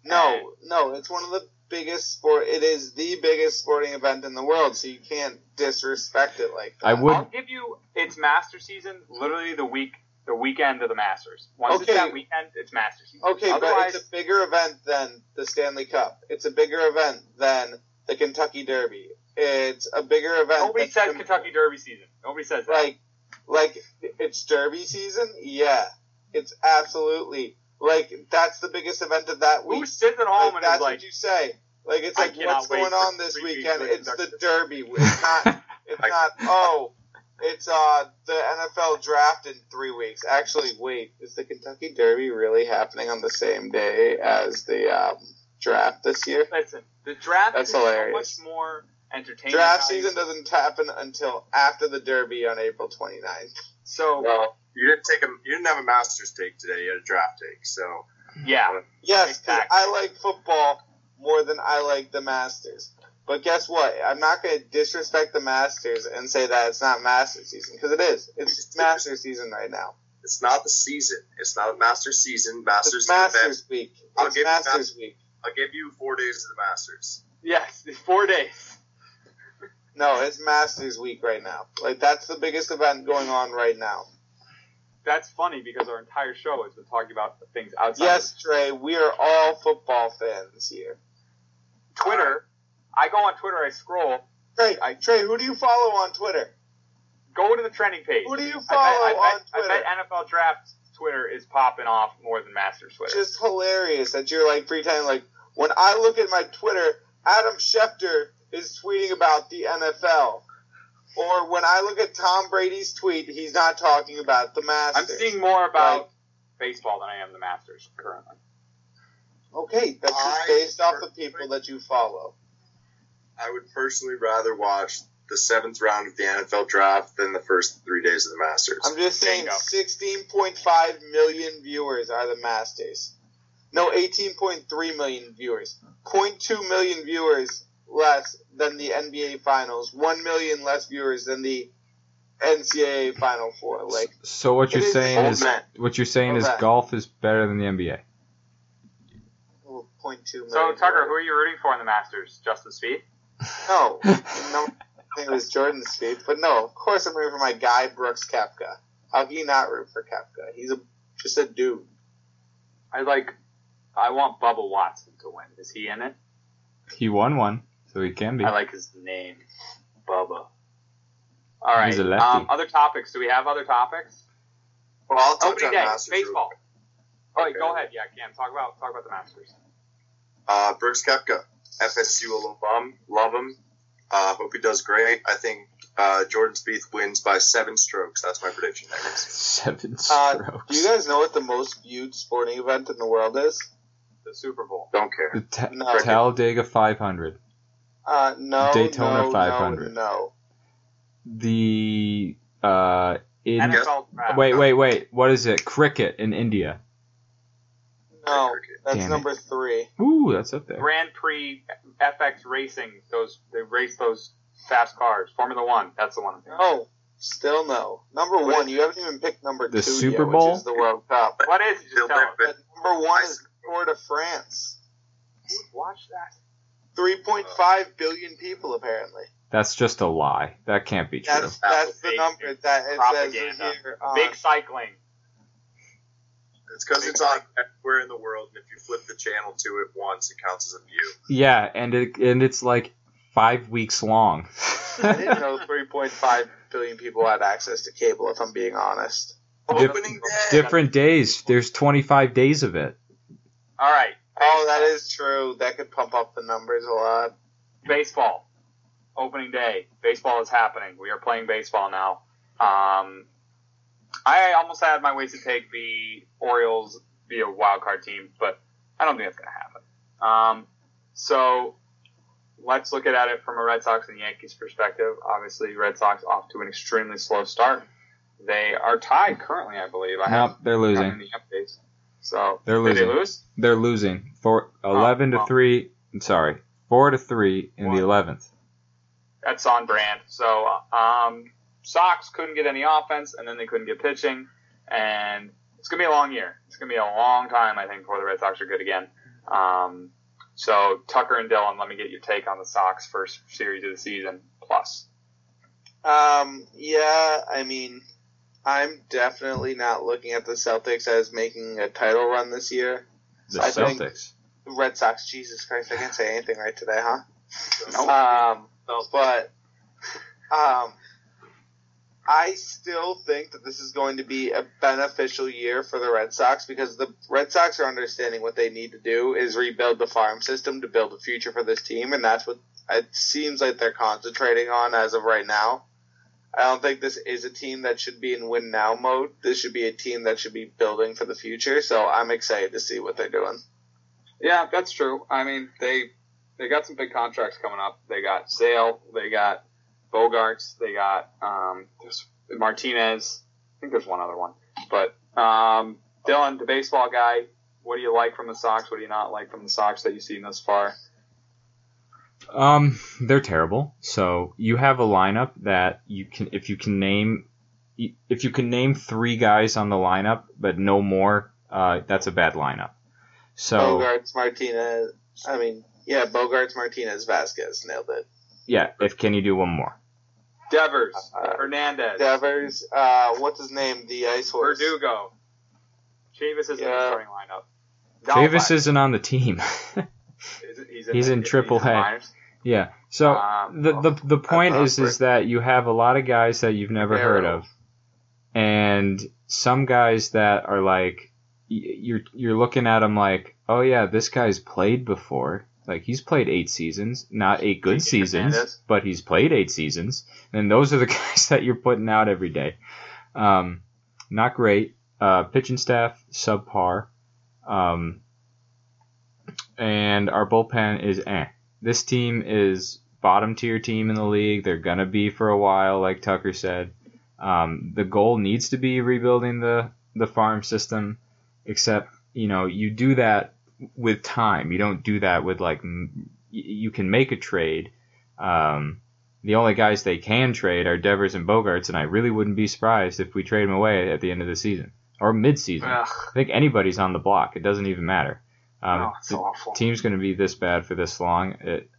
No, no, it's one of the biggest sport. It is the biggest sporting event in the world, so you can't disrespect it like that. I would- I'll give you it's Master season. Literally the week the weekend of the Masters. Once Okay. it's that weekend, it's Master season. Okay, Otherwise, but it's a bigger event than the Stanley Cup. It's a bigger event than the Kentucky Derby. It's a bigger event. Nobody says Kentucky Derby season. Nobody says that. like like it's derby season yeah it's absolutely like that's the biggest event of that week. Who week sits at home like, and that's is like, what you say like it's I like what's going on this weekend it's the derby (laughs) it's not it's not oh it's uh the NFL draft in three weeks actually wait is the Kentucky Derby really happening on the same day as the um, draft this year listen, the draft That's is so hilarious. much more entertaining. draft guys. season doesn't happen until after the Derby on April 29th So Well, you didn't take a you didn't have a Masters take today. You had a draft take. So yeah, uh, Yes, 'cause Exactly. I like football more than I like the Masters. But guess what? I'm not going to disrespect the Masters and say that it's not Masters season because it is. It's Masters season right now. it's not the season. It's not Masters season. Masters. It's is the event. Masters week. I'll It's give you Masters week. I'll give you four days of the Masters. yes, four days. No, it's Masters week right now. Like that's the biggest event going on right now. That's funny because our entire show has been talking about things outside. Yes, Trey, we are all football fans here. Twitter. I go on Twitter. I scroll. Trey, Trey, who do you follow on Twitter? Go to the trending page. Who do you I bet, follow I, on bet, I Twitter? bet NFL Draft Twitter is popping off more than Masters Twitter. just hilarious that you're like pretending like when I look at my Twitter, Adam Schefter is tweeting about the NFL. Or when I look at Tom Brady's tweet, he's not talking about the Masters. I'm seeing more about Like- baseball than I am the Masters currently. okay, that's just based off the people that you follow. I would personally rather watch the seventh round of the NFL draft than the first three days of the Masters. I'm just saying Bingo. 16.5 million viewers are the Masters. No, 18.3 million viewers. 0.2 million viewers less than the NBA Finals. 1 million less viewers than the NCAA Final Four. Like, So what you're is saying is men. what you're saying Old is golf is better than the NBA. 0.2 million. So Tucker, who are you rooting for in the Masters? Justin Speed. No, no, I think it was Jordan Spieth, but no, of course I'm rooting for my guy Brooks Koepka. How can you not root for Koepka? He's a just a dude. I like. I want Bubba Watson to win. Is he in it? He won one, so he can be. I like his name, Bubba. All right. He's a lefty. Um, other topics. Do we have other topics? well, I'll touch Opening on day, Masters. baseball. Oh, Okay. go ahead. Yeah, Cam. Talk about talk about the Masters. Uh, Brooks Koepka, FSU alum, love him. Uh, hope he does great. I think uh, Jordan Spieth wins by seven strokes. That's my prediction. (laughs) There. Seven Uh, strokes. Do you guys know what the most viewed sporting event in the world is? The Super Bowl. Don't care. the Ta- No. Talladega 500. Uh, no, Daytona no, 500. No, no. The uh in NFL draft. wait wait wait what is it? Cricket in India. no. That's Damn it. number three. Ooh, that's up there. Grand Prix FX Racing. Those they race those fast cars. Formula One. That's the one. I'm thinking. No, still no. Number one. You haven't even picked number The two Super yet, Bowl? which is the World Cup. What is? it? Just tell us. Number one is Tour de France. Who watch that? 3.5 billion people apparently. That's just a lie. That can't be true. That's that's the number that it says here. on- Big cycling. It's because it's on everywhere in the world, and if you flip the channel to it once, it counts as a view. Yeah, and it and it's like five weeks long. (laughs) I didn't know 3.5 billion people had access to cable. If I'm being honest. Dif- Opening day. Different days. There's 25 days of it. All right. Oh, that is true. That could pump up the numbers a lot. baseball. Opening day. Baseball is happening. We are playing baseball now. Um, i almost had my ways to take the orioles be a wild card team but i don't think that's going to happen. Um, so let's look at it from a red sox and yankees perspective. Obviously red sox off to an extremely slow start. They are tied currently i believe. I have Nope, they're losing. the updates so They're did they losing. lose They're losing. For 11 to well. 3. I'm sorry. 4 to 3 in the 11th. that's on brand. So um, Sox couldn't get any offense, and then they couldn't get pitching, and it's gonna be a long year. It's gonna be a long time, I think, before the Red Sox are good again. Um, so Tucker and Dylan, let me get your take on the Sox first series of the season plus. Um, yeah, I mean, I'm definitely not looking at the Celtics as making a title run this year. The I think- Celtics. The Red Sox, Jesus Christ, I can't say anything right today, huh? Nope. Um, but um, I still think that this is going to be a beneficial year for the Red Sox because the Red Sox are understanding what they need to do is rebuild the farm system to build a future for this team, and that's what it seems like they're concentrating on as of right now. I don't think this is a team that should be in win now mode. This should be a team that should be building for the future. So I'm excited to see what they're doing. Yeah, that's true. I mean, they they got some big contracts coming up. They got Sale, they got Bogaerts. they got um, Martinez. I think there's one other one. But um, Dylan, the baseball guy, what do you like from the Sox? What do you not like from the Sox that you've seen thus far? Um, they're terrible. So you have a lineup that you can, if you can name, if you can name three guys on the lineup, but no more, uh, that's a bad lineup. So Bogaerts, Martinez. I mean, yeah, Bogaerts, Martinez, Vasquez nailed it. Yeah. If can you do one more? Devers, Uh, Hernandez, Devers, uh, what's his name? The ice horse. Verdugo. Chavis is in the starting lineup. Davis isn't on the team. (laughs) he's he's in triple he's in A. yeah. So Um, the the the point is is that you have a lot of guys that you've never heard of, and some guys that are like you're you're looking at them like, oh yeah, this guy's played before. Like he's played eight seasons, not eight good seasons, but he's played eight seasons, and those are the (laughs) guys that you're putting out every day. Um, not great. Uh, pitching staff subpar, um, and our bullpen is eh this team is bottom tier team in the league. They're gonna be for a while, like Tucker said. Um, the goal needs to be rebuilding the the farm system, except you know you do that with time. You don't do that with like m- you can make a trade. Um, the only guys they can trade are Devers and Bogaerts, and I really wouldn't be surprised if we trade them away at the end of the season or mid season. Ugh, I think anybody's on the block. It doesn't even matter. Um, no, it's the- awful. team's going to be this bad for this long. It,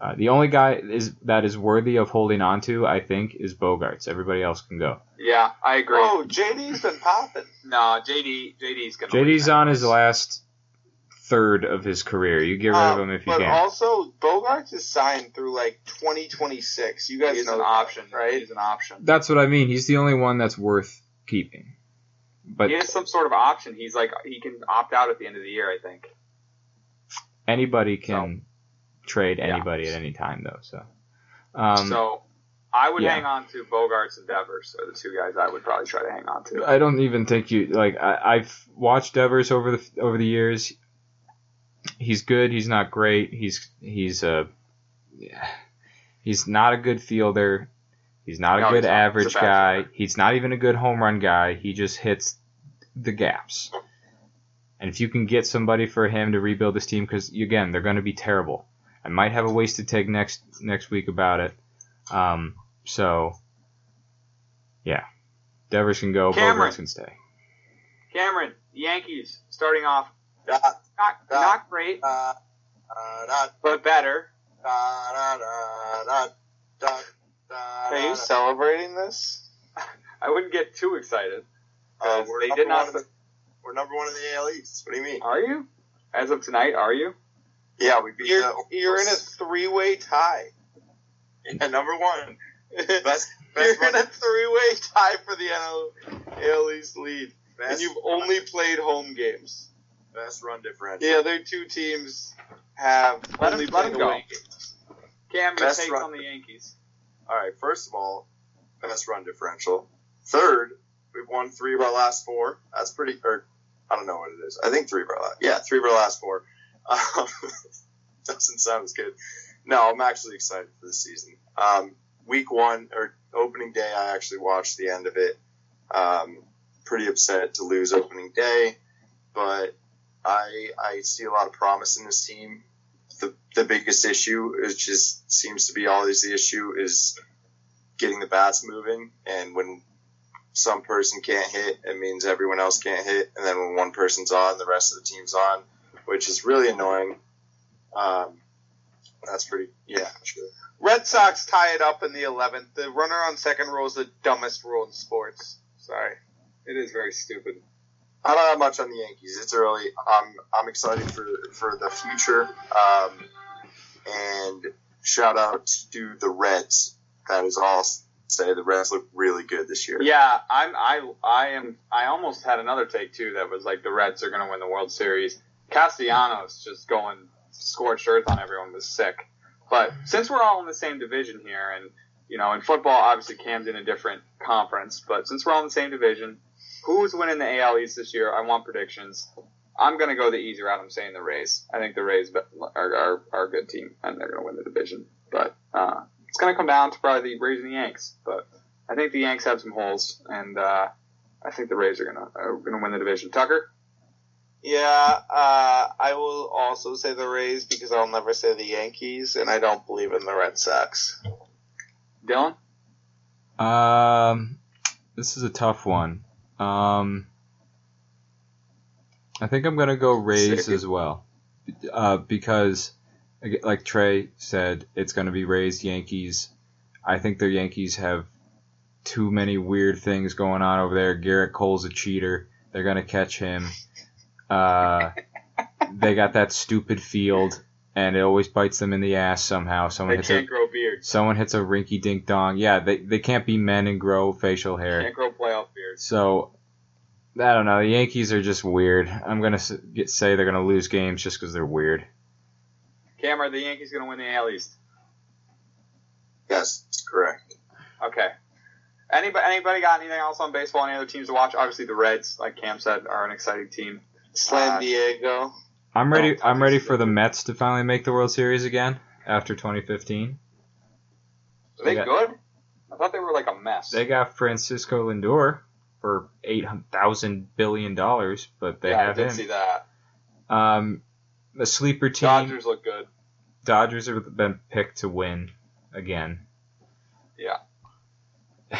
uh, the only guy is that is worthy of holding on to, I think, is Bogaerts. Everybody else can go. Yeah, I agree. Oh, JD's been popping. No, JD, JD's gonna. JD's leave on his last third of his career. You get rid of Um, him if you but can. also, Bogaerts is signed through like 2026. You guys He's know an that, option, right? He's an option. That's what I mean. He's the only one that's worth keeping. But he has some sort of option. He's like he can opt out at the end of the year. I think. anybody can trade Yeah. anybody at any time, though. So, um, so I would yeah. hang on to Bogaerts and Devers are the two guys I would probably try to hang on to. I don't even think you like. I, I've watched Devers over the over the years. He's good. He's not great. He's he's a he's not a good fielder. He's not a No, good he's average a guy. fielder. He's not even a good home run guy. He just hits the gaps. And if you can get somebody for him to rebuild this team, because again they're going to be terrible. I might have a wasted take next next week about it. Um, so yeah, Devers can go. Cameron. Bogaerts can stay. Cameron, Yankees starting off Da, not Yeah. not great, da, da, da, but better. da, da, da, da, da, da, Are you da. celebrating this? (laughs) I wouldn't get too excited. Uh, we're they number did not. one in the- We're number one in the AL East. What do you mean? Are you? As of tonight, are you? Yeah, we beat You're the you're in a three-way tie. yeah, number one. (laughs) Best, You're best in a run, three-way tie for the NL AL East lead, and you've only played home games. best run differential. Yeah, their two teams have Let only him- let played go. away games. Cam, your Best take run- on the Yankees? All right, first of all, best run differential. Third, we've won three of our last four. That's pretty. Or I don't know what it is. I think three of our last. Yeah, three of our last four. Um, (laughs) doesn't sound as good. No, I'm actually excited for the season. Um, week one or opening day, I actually watched the end of it. Um, pretty upset to lose opening day, but I I see a lot of promise in this team. The the biggest issue is just seems to be always the issue is getting the bats moving, and when some person can't hit, it means everyone else can't hit, and then when one person's on, the rest of the team's on, which is really annoying. Um, that's pretty, yeah, sure. Red Sox tie it up in the 11th. The runner on second rule is the dumbest rule in sports. Sorry. It is very stupid. I don't have much on the Yankees. It's early. I'm I'm excited for for the future. Um, and shout out to the Reds. That is all. Say the Reds look really good this year. Yeah, I'm. I. I am. I almost had another take too. That was like the Reds are going to win the World Series. Castellanos just going scorched earth on everyone was sick. But since we're all in the same division here, and you know, in football, obviously Cam's in a different conference, but since we're all in the same division, who's winning the AL East this year? I want predictions. I'm going to go the easy route. I'm saying the Rays. I think the Rays are, are, are a good team, and they're going to win the division. But uh, it's going to come down to probably the Rays and the Yanks. But I think the Yanks have some holes, and uh, I think the Rays are going to are going to win the division. Tucker. Yeah, uh, I will also say the Rays because I'll never say the Yankees, and I don't believe in the Red Sox. Dylan. Um, this is a tough one. Um, I think I'm gonna go Rays as well, uh, because like Trey said, it's gonna be Rays Yankees. I think the Yankees have too many weird things going on over there. Gerrit Cole's a cheater. They're gonna catch him. Uh, (laughs) they got that stupid field, and it always bites them in the ass somehow. Someone They hits can't a grow beards. someone hits a rinky dink dong. Yeah, they they can't be men and grow facial hair. Can't grow playoff beards. So I don't know. The Yankees are just weird. I'm gonna say they're gonna lose games just because they're weird. Cam, are the Yankees going to win the AL East? Yes, correct. Okay. Anybody, anybody got anything else on baseball? Any other teams to watch? Obviously, the Reds, like Cam said, are an exciting team. San Uh, Diego. I'm ready. Oh, I'm ready for the Mets to finally make the World Series again after 2015. Are they Yeah. good? I thought they were like a mess. They got Francisco Lindor for eight thousand billion dollars, but they yeah, I have did him. see that. Um, the sleeper team. Dodgers look good. Dodgers have been picked to win again. Yeah.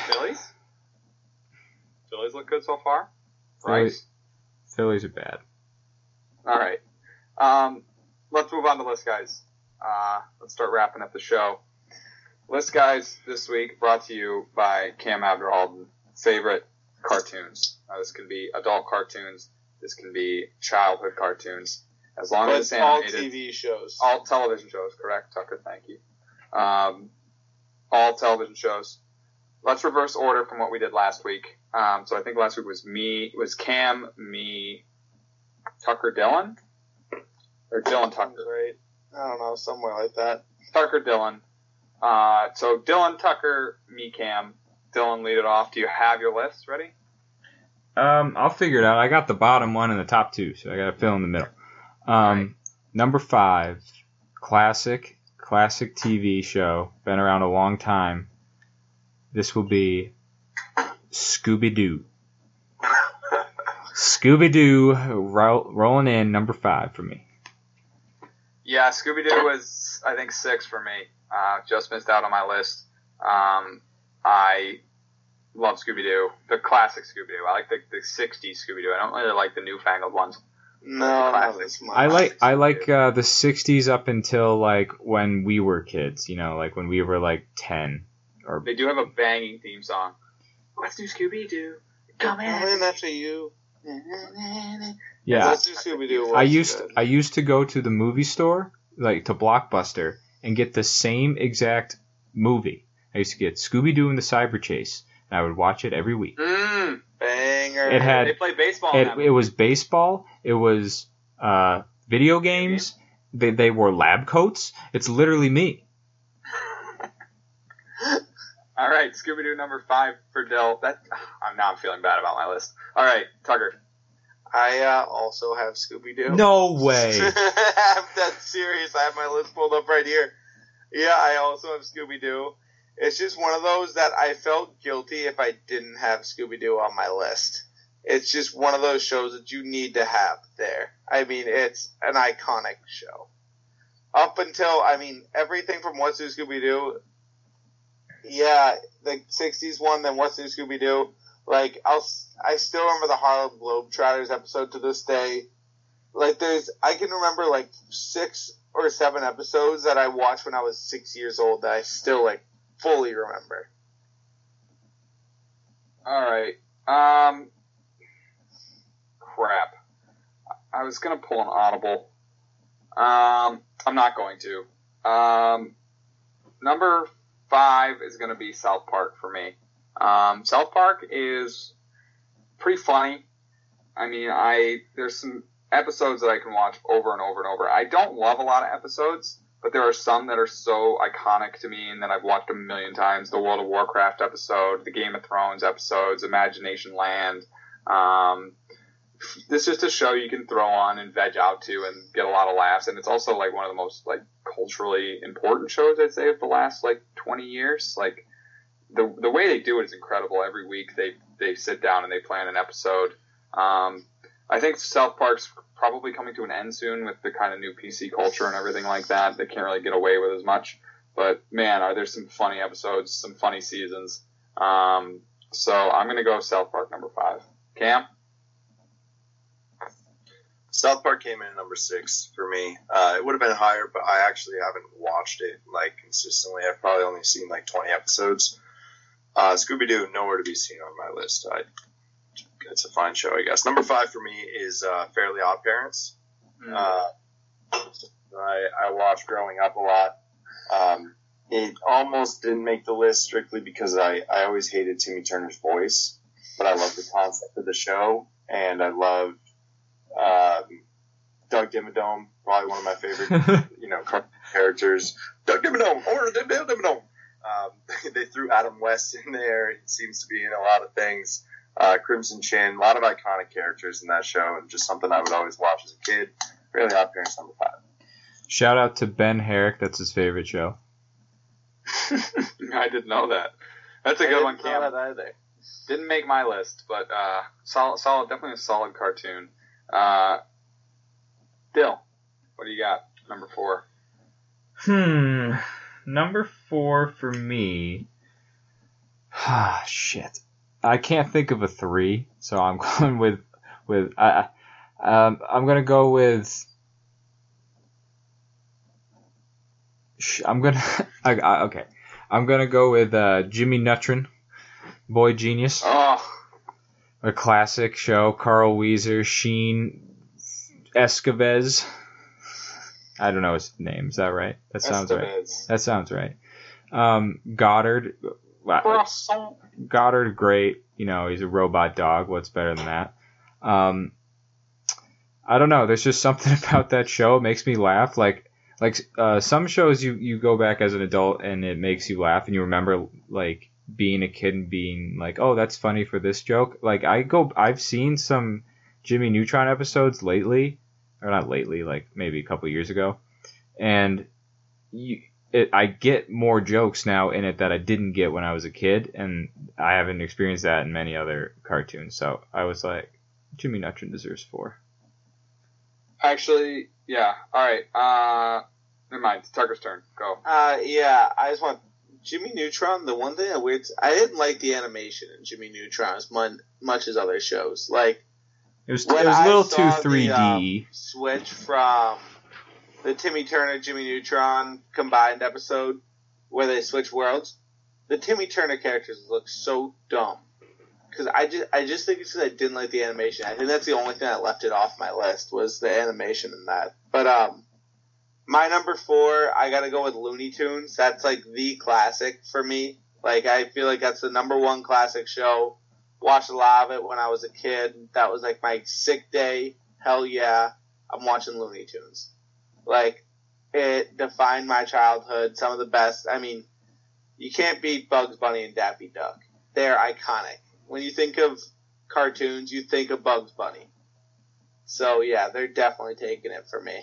Phillies? (laughs) Phillies look good so far. Phillies- Phillies are bad. All right. Um, let's move on to list guys. Uh, let's start wrapping up the show. List guys this week brought to you by Cam Abderalden. Favorite cartoons. Now, this can be adult cartoons. This can be childhood cartoons. As long But as it's it's all. TV shows. all television shows, correct, Tucker? Thank you. Um, all television shows. Let's reverse order from what we did last week. Um, so I think last week was me, was Cam, me, Tucker, Dylan, or Dylan Tucker, right? I don't know, somewhere like that. Tucker, Dylan. Uh, so Dylan, Tucker, me, Cam. Dylan, lead it off. Do you have your list ready? Um, I'll figure it out. I got the bottom one and the top two, so I got to fill in the middle. Um, Right. number five, classic, classic TV show, been around a long time. This will be Scooby Doo. Scooby Doo ro- rolling in number five for me. Yeah, Scooby Doo was I think six for me. Uh, just missed out on my list. Um, I love Scooby Doo, the classic Scooby Doo. I like the, the '60s Scooby Doo. I don't really like the newfangled ones. No, not Classic. as much. I like I like uh, the '60s up until like when we were kids. You know, like when we were like ten or They do have a banging theme song. Let's do Scooby Doo. Come Coming after you. yeah. Let's do Scooby Doo. I used I used to go to the movie store, like to Blockbuster, and get the same exact movie. I used to get Scooby Doo and the Cyber Chase, and I would watch it every week. Mm, banger. It had- they play baseball. It, it was baseball. It was uh, video games. They they wore lab coats. It's literally me. (laughs) All right, Scooby Doo number five for Dill. That (sighs) I'm now I'm feeling bad about my list. All right, Tucker. I uh, also have Scooby Doo. No way. (laughs) I'm that serious. I have my list pulled up right here. Yeah, I also have Scooby Doo. It's just one of those that I felt guilty if I didn't have Scooby Doo on my list. It's just one of those shows that you need to have there. I mean, it's an iconic show. Up until, I mean, everything from What's New Scooby Doo. Yeah, the 60s one, then What's New Scooby Doo. Like, I'll, I still remember the Harlem Globetrotters episode to this day. Like, there's, I can remember like six or seven episodes that I watched when I was six years old that I still like fully remember. All right. Um, crap. I was gonna pull an audible. Um, I'm not going to. Um, number five is to be South Park for me. Um, South Park is pretty funny. I mean, I there's some episodes that I can watch over and over and over. I don't love a lot of episodes, but there are some that are so iconic to me and that I've watched a million times. The World of Warcraft episode, the Game of Thrones episodes, Imagination Land. Um, this is just a show you can throw on and veg out to and get a lot of laughs. And it's also like one of the most like culturally important shows I'd say of the last like 20 years. Like the the way they do it is incredible. Every week they they sit down and they plan an episode. Um, I think South Park's probably coming to an end soon with the kind of new PC culture and everything like that. They can't really get away with as much. But man, are there some funny episodes, some funny seasons. Um, so I'm gonna go South Park number five. Cam. South Park came in at number six for me. Uh, it would have been higher, but I actually haven't watched it like consistently. I've probably only seen like 20 episodes. Uh, Scooby Doo, nowhere to be seen on my list. I, it's a fine show, I guess. Number five for me is uh, Fairly Odd Parents. Mm. Uh, I, I watched growing up a lot. Um, it almost didn't make the list strictly because I, I always hated Timmy Turner's voice, but I love the concept of the show, and I loved um, Doug Dimmadome, probably one of my favorite, (laughs) you know, characters. Doug Dimmadome, or Doug Dimmadome. Um, (laughs) they threw Adam West in there. It seems to be in a lot of things. Uh, Crimson Chin, a lot of iconic characters in that show, and just something I would always watch as a kid. Really Odd Parents number five. Shout out to Ben Herrick. That's his favorite show. (laughs) I didn't know that. That's a I good didn't one, know Cam. that either. Didn't make my list, but uh, solid, solid, definitely a solid cartoon. Uh, Dill, what do you got? Number four. Hmm. Number four for me. (sighs) Ah, shit. I can't think of a three, so I'm (laughs) going with with I. Um, I'm gonna go with. I'm gonna. (laughs) I, I, okay. I'm gonna go with uh, Jimmy Neutron, Boy Genius, Oh, a classic show. Carl Weezer, Sheen, Estevez. I don't know his name. Is that right? That sounds right. That sounds right. Um, Goddard, Croissant. Goddard, great. You know, he's a robot dog. What's better than that? Um, I don't know. There's just something (laughs) about that show. It makes me laugh. Like, like uh, some shows you you go back as an adult and it makes you laugh and you remember like being a kid and being like, oh, that's funny for this joke. Like I go, I've seen some Jimmy Neutron episodes lately, or not lately, like maybe a couple years ago, and you, it, I get more jokes now in it that I didn't get when I was a kid, and I haven't experienced that in many other cartoons. So I was like, Jimmy Neutron deserves four. Actually, yeah. All right. Uh, never mind. It's Tucker's turn. Go. Uh, yeah, I just want Jimmy Neutron. The one thing that weird, I didn't like the animation in Jimmy Neutron as much, much as other shows. Like It was, When it was a I little saw too 3D. um, switch from the Timmy Turner Jimmy Neutron combined episode where they switch worlds. The Timmy Turner characters look so dumb because I just I just think it's because I didn't like the animation. I think that's the only thing that left it off my list was the animation in that. But um, my number four, I gotta go with Looney Tunes. That's like the classic for me. Like I feel like that's the number one classic show. Watched a lot of it when I was a kid. That was like my sick day. Hell yeah, I'm watching Looney Tunes. Like it defined my childhood. Some of the best. I mean, you can't beat Bugs Bunny and Daffy Duck. They're iconic. When you think of cartoons, you think of Bugs Bunny. So yeah, they're definitely taking it for me.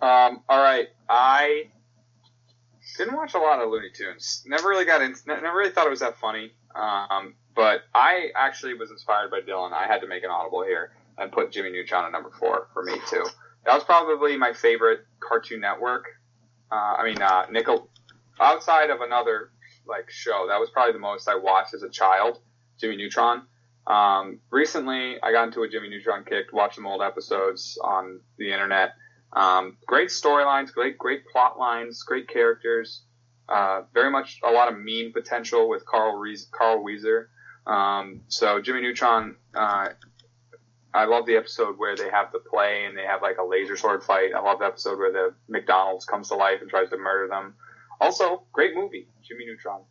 Um, all right. I didn't watch a lot of Looney Tunes. Never really got into. Never really thought it was that funny. Um, but I actually was inspired by Dylan. I had to make an audible here and put Jimmy Neutron at number four for me too. That was probably my favorite Cartoon Network. Uh, I mean, uh, Nickel. Outside of another like show, that was probably the most I watched as a child. Jimmy Neutron. Um, recently, I got into a Jimmy Neutron kick. Watched some old episodes on the internet. Um, great storylines, great great plot lines, great characters. Uh, very much a lot of meme potential with Carl Rees- Carl Weezer. Um, so Jimmy Neutron, uh, I love the episode where they have the play and they have like a laser sword fight. I love the episode where the McDonald's comes to life and tries to murder them. Also, great movie, Jimmy Neutron.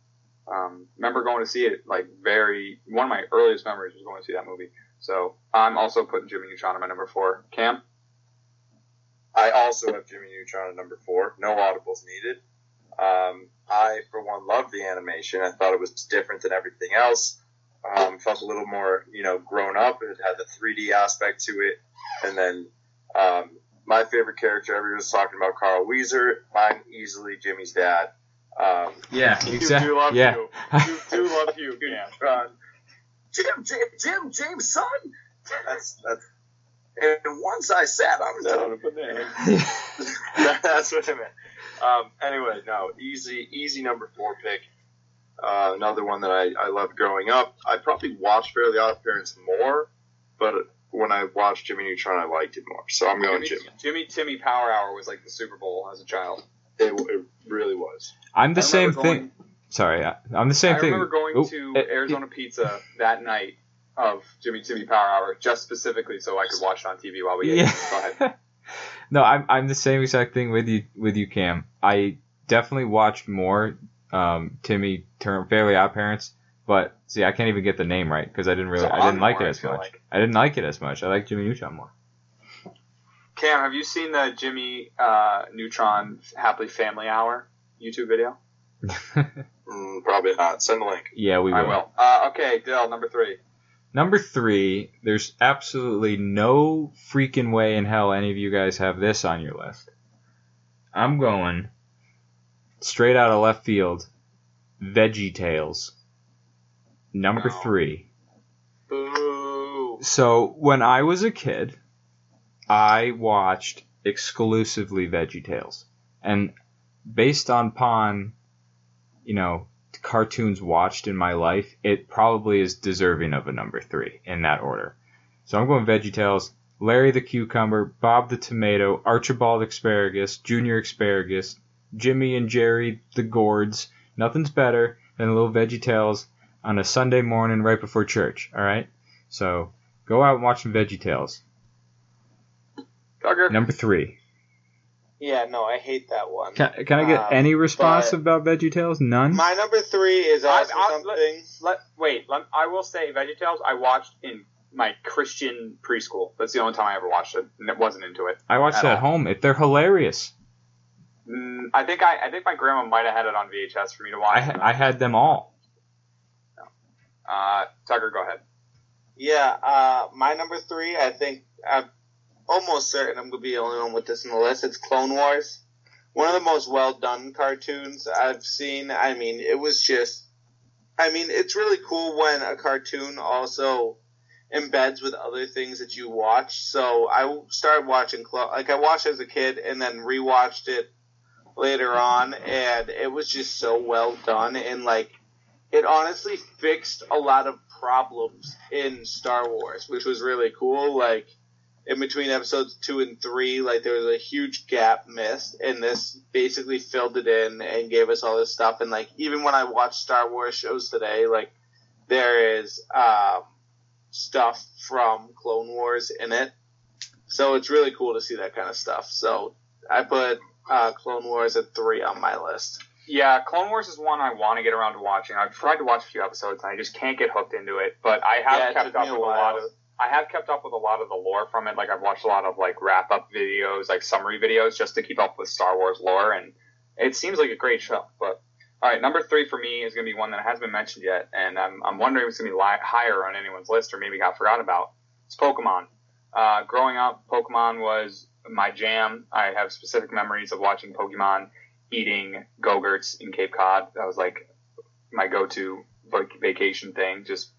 Um, remember going to see it like very one of my earliest memories was going to see that movie. So I'm also putting Jimmy Neutron at my number four. Cam, I also have Jimmy Neutron at number four. No audibles needed. Um, I, for one, love the animation. I thought it was different than everything else. Um, felt a little more, you know, grown up. It had the 3D aspect to it. And then um, my favorite character, everyone was talking about Carl Weezer. Mine, easily Jimmy's dad. Um, Yeah, (laughs) exactly. do love yeah. you. (laughs) You do love you, yeah. Neutron. Jim, (laughs) Jim, Jim, James' son. That's that's. And once I sat on a banana. That's what I meant. Um, anyway, no, easy, easy number four pick. Uh, another one that I, I loved growing up. I probably watched Fairly Odd Parents more, but when I watched Jimmy Neutron, I liked it more. So I'm going Jimmy, Jimmy. Jimmy Timmy Power Hour was like the Super Bowl as a child. It, it really was. I'm the same remember thing. Sorry, I- I'm the same I thing. I remember going to eh, Arizona Pizza that night of Jimmy Timmy Power Hour just specifically so I could watch it on TV while we ate. Yeah. Go ahead. (laughs) no, I'm I'm the same exact thing with you with you, Cam. I definitely watched more um, Timmy Turner Fairly Odd Parents, but see, I can't even get the name right because I didn't really, I didn't like it as feel much. like. I didn't like it as much. I like Jimmy Neutron more. Cam, have you seen the Jimmy uh, Neutron Happily Family Hour YouTube video? (laughs) Mm, probably not. Send the link. yeah, we will. I will. Uh, okay, Dill, number three. Number three, there's absolutely no freaking way in hell any of you guys have this on your list. I'm going straight out of left field. Veggie Tales. Number Wow. three. Boo. So when I was a kid, I watched exclusively Veggie Tales, and based on upon, you know, cartoons watched in my life, it probably is deserving of a number three in that order. So I'm going Veggie Tales, Larry the Cucumber, Bob the Tomato, Archibald Asparagus, Junior Asparagus, Jimmy and Jerry the Gourds. Nothing's better than a little Veggie Tales on a Sunday morning right before church. All right. So go out and watch some Veggie Tales. Tucker. Number three. Yeah, no, I hate that one. Can, can I get Um, any response about Veggie Tales? None. My number three is I- also I- something. Let, wait, let, I will say VeggieTales I watched in my Christian preschool. That's the only time I ever watched it, and it wasn't into it. I watched at it at all. home. It, they're hilarious. Mm, I think I, I think my grandma might have had it on VHS for me to watch. I, ha- I had them all. uh, Tucker, go ahead. Yeah, uh, my number three, I think I'm almost certain I'm going to be the only one with this in the list. It's Clone Wars. One of the most well done cartoons I've seen. I mean, it was just, I mean, it's really cool when a cartoon also embeds with other things that you watch. So I started watching, Clone, like, I watched as a kid and then rewatched it later on, and it was just so well done. And, like, it honestly fixed a lot of problems in Star Wars, which was really cool. Like in between episodes two and three, like there was a huge gap missed, and this basically filled it in and gave us all this stuff. And like even when I watch Star Wars shows today, like there is um, stuff from Clone Wars in it, so it's really cool to see that kind of stuff. So I put uh, Clone Wars at three on my list. Yeah, Clone Wars is one I want to get around to watching. I've tried to watch a few episodes and I just can't get hooked into it. But I have Yeah, kept up me with a a lot of. I have kept up with a lot of the lore from it. Like I've watched a lot of like wrap up videos, like summary videos, just to keep up with Star Wars lore, and it seems like a great show. But all right, number three for me is going to be one that hasn't been mentioned yet, and I'm, I'm wondering if it's going to be li- higher on anyone's list or maybe got forgotten about. It's Pokemon. Uh, growing up, Pokemon was my jam. I have specific memories of watching Pokemon, eating Go-Gurts in Cape Cod. That was like my go-to vacation thing. Just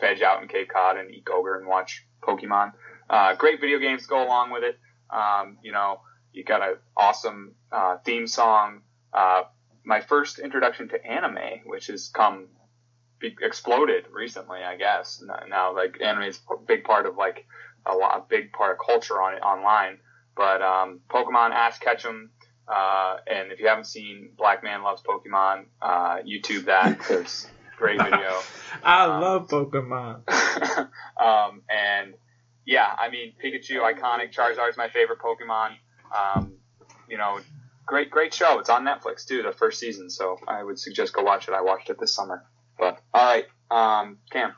veg out in Cape Cod and eat Go-Gurt and watch Pokemon. Uh, great video games go along with it. Um, you know, you got an awesome uh, theme song. Uh, my first introduction to anime, which has come exploded recently, I guess. Now, like anime is a big part of like a lot, a big part of culture on online. But um, Pokemon, Ash Ketchum, uh, and if you haven't seen Black Man Loves Pokemon, uh, YouTube that. (laughs) There's great video. (laughs) I Um, love Pokemon. (laughs) um, and yeah, I mean Pikachu, iconic. Charizard's my favorite Pokemon. Um, you know, great, great show. It's on Netflix too, the first season. So I would suggest go watch it. I watched it this summer. But all right, um, Cam.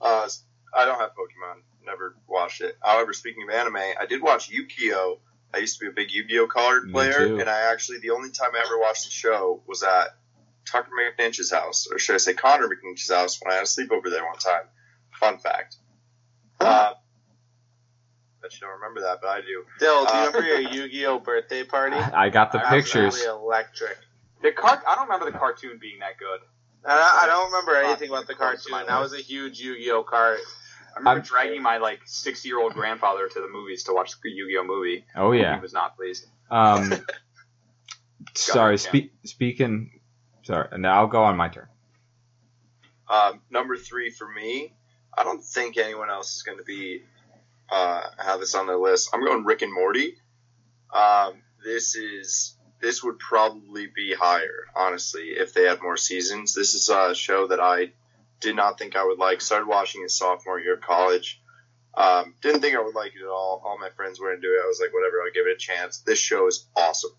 Uh, I don't have Pokemon. Never watched it. However, speaking of anime, I did watch Yu-Gi-Oh! I used to be a big Yu-Gi-Oh! card Me player, too. and I actually the only time I ever watched the show was at Tucker McNinch's house, or should I say Connor McNinch's house, when I had a sleepover there one time. Fun fact. Uh, bet you don't remember that, but I do. Dill, do you Uh, remember your Yu-Gi-Oh birthday party? I got the Absolutely. pictures. Absolutely electric. The car- I don't remember the cartoon being that good. And I, I don't remember anything about the close to my cartoon. That was a huge Yu-Gi-Oh card. I remember I'm- dragging my like sixty-year-old grandfather to the movies to watch the Yu-Gi-Oh movie. Oh yeah. He was not pleased. Um, (laughs) (laughs) sorry. Spe- speaking. Sorry. And Now I'll go on my turn. Um, number three for me, I don't think anyone else is going to be uh, have this on their list. I'm going Rick and Morty. Um, this is this would probably be higher, honestly, if they had more seasons. This is a show that I did not think I would like. Started watching in sophomore year of college. Um, didn't think I would like it at all. All my friends were into it. I was like, whatever, I'll give it a chance. This show is awesome.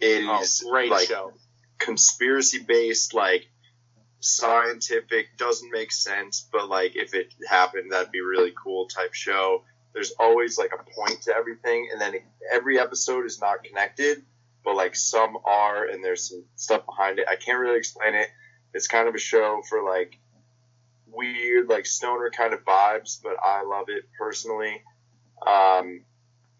It Oh, is great like show. conspiracy based, like scientific, doesn't make sense, but like if it happened, that'd be really cool type show. There's always like a point to everything, and then every episode is not connected, but like some are, and there's some stuff behind it. I can't really explain it. It's kind of a show for like weird, like stoner kind of vibes, but I love it personally. Um,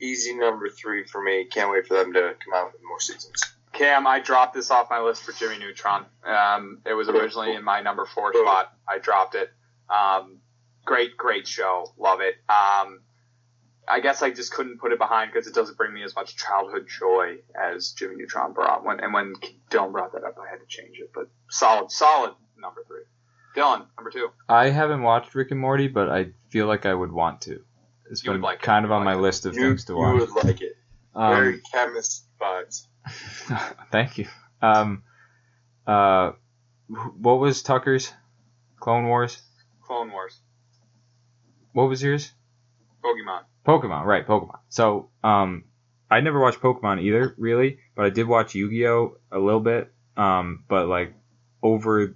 easy number three for me. Can't wait for them to come out with more seasons. Cam, I dropped this off my list for Jimmy Neutron. Um, it was originally in my number four spot. I dropped it. Um, great, great show. Love it. Um, I guess I just couldn't put it behind because it doesn't bring me as much childhood joy as Jimmy Neutron brought. When and when Dylan brought that up, I had to change it. But solid, solid number three. Dylan, number two. I haven't watched Rick and Morty, but I feel like I would want to. It's You been like it. kind of on my it. list of You, things to watch. you would like it. Um, Very chemist vibes. (laughs) thank you. Um, uh, what was Tucker's? Clone Wars. Clone Wars. What was yours? Pokemon. Pokemon, right? Pokemon. So, um, I never watched Pokemon either, really, but I did watch Yu-Gi-Oh a little bit. Um, but like over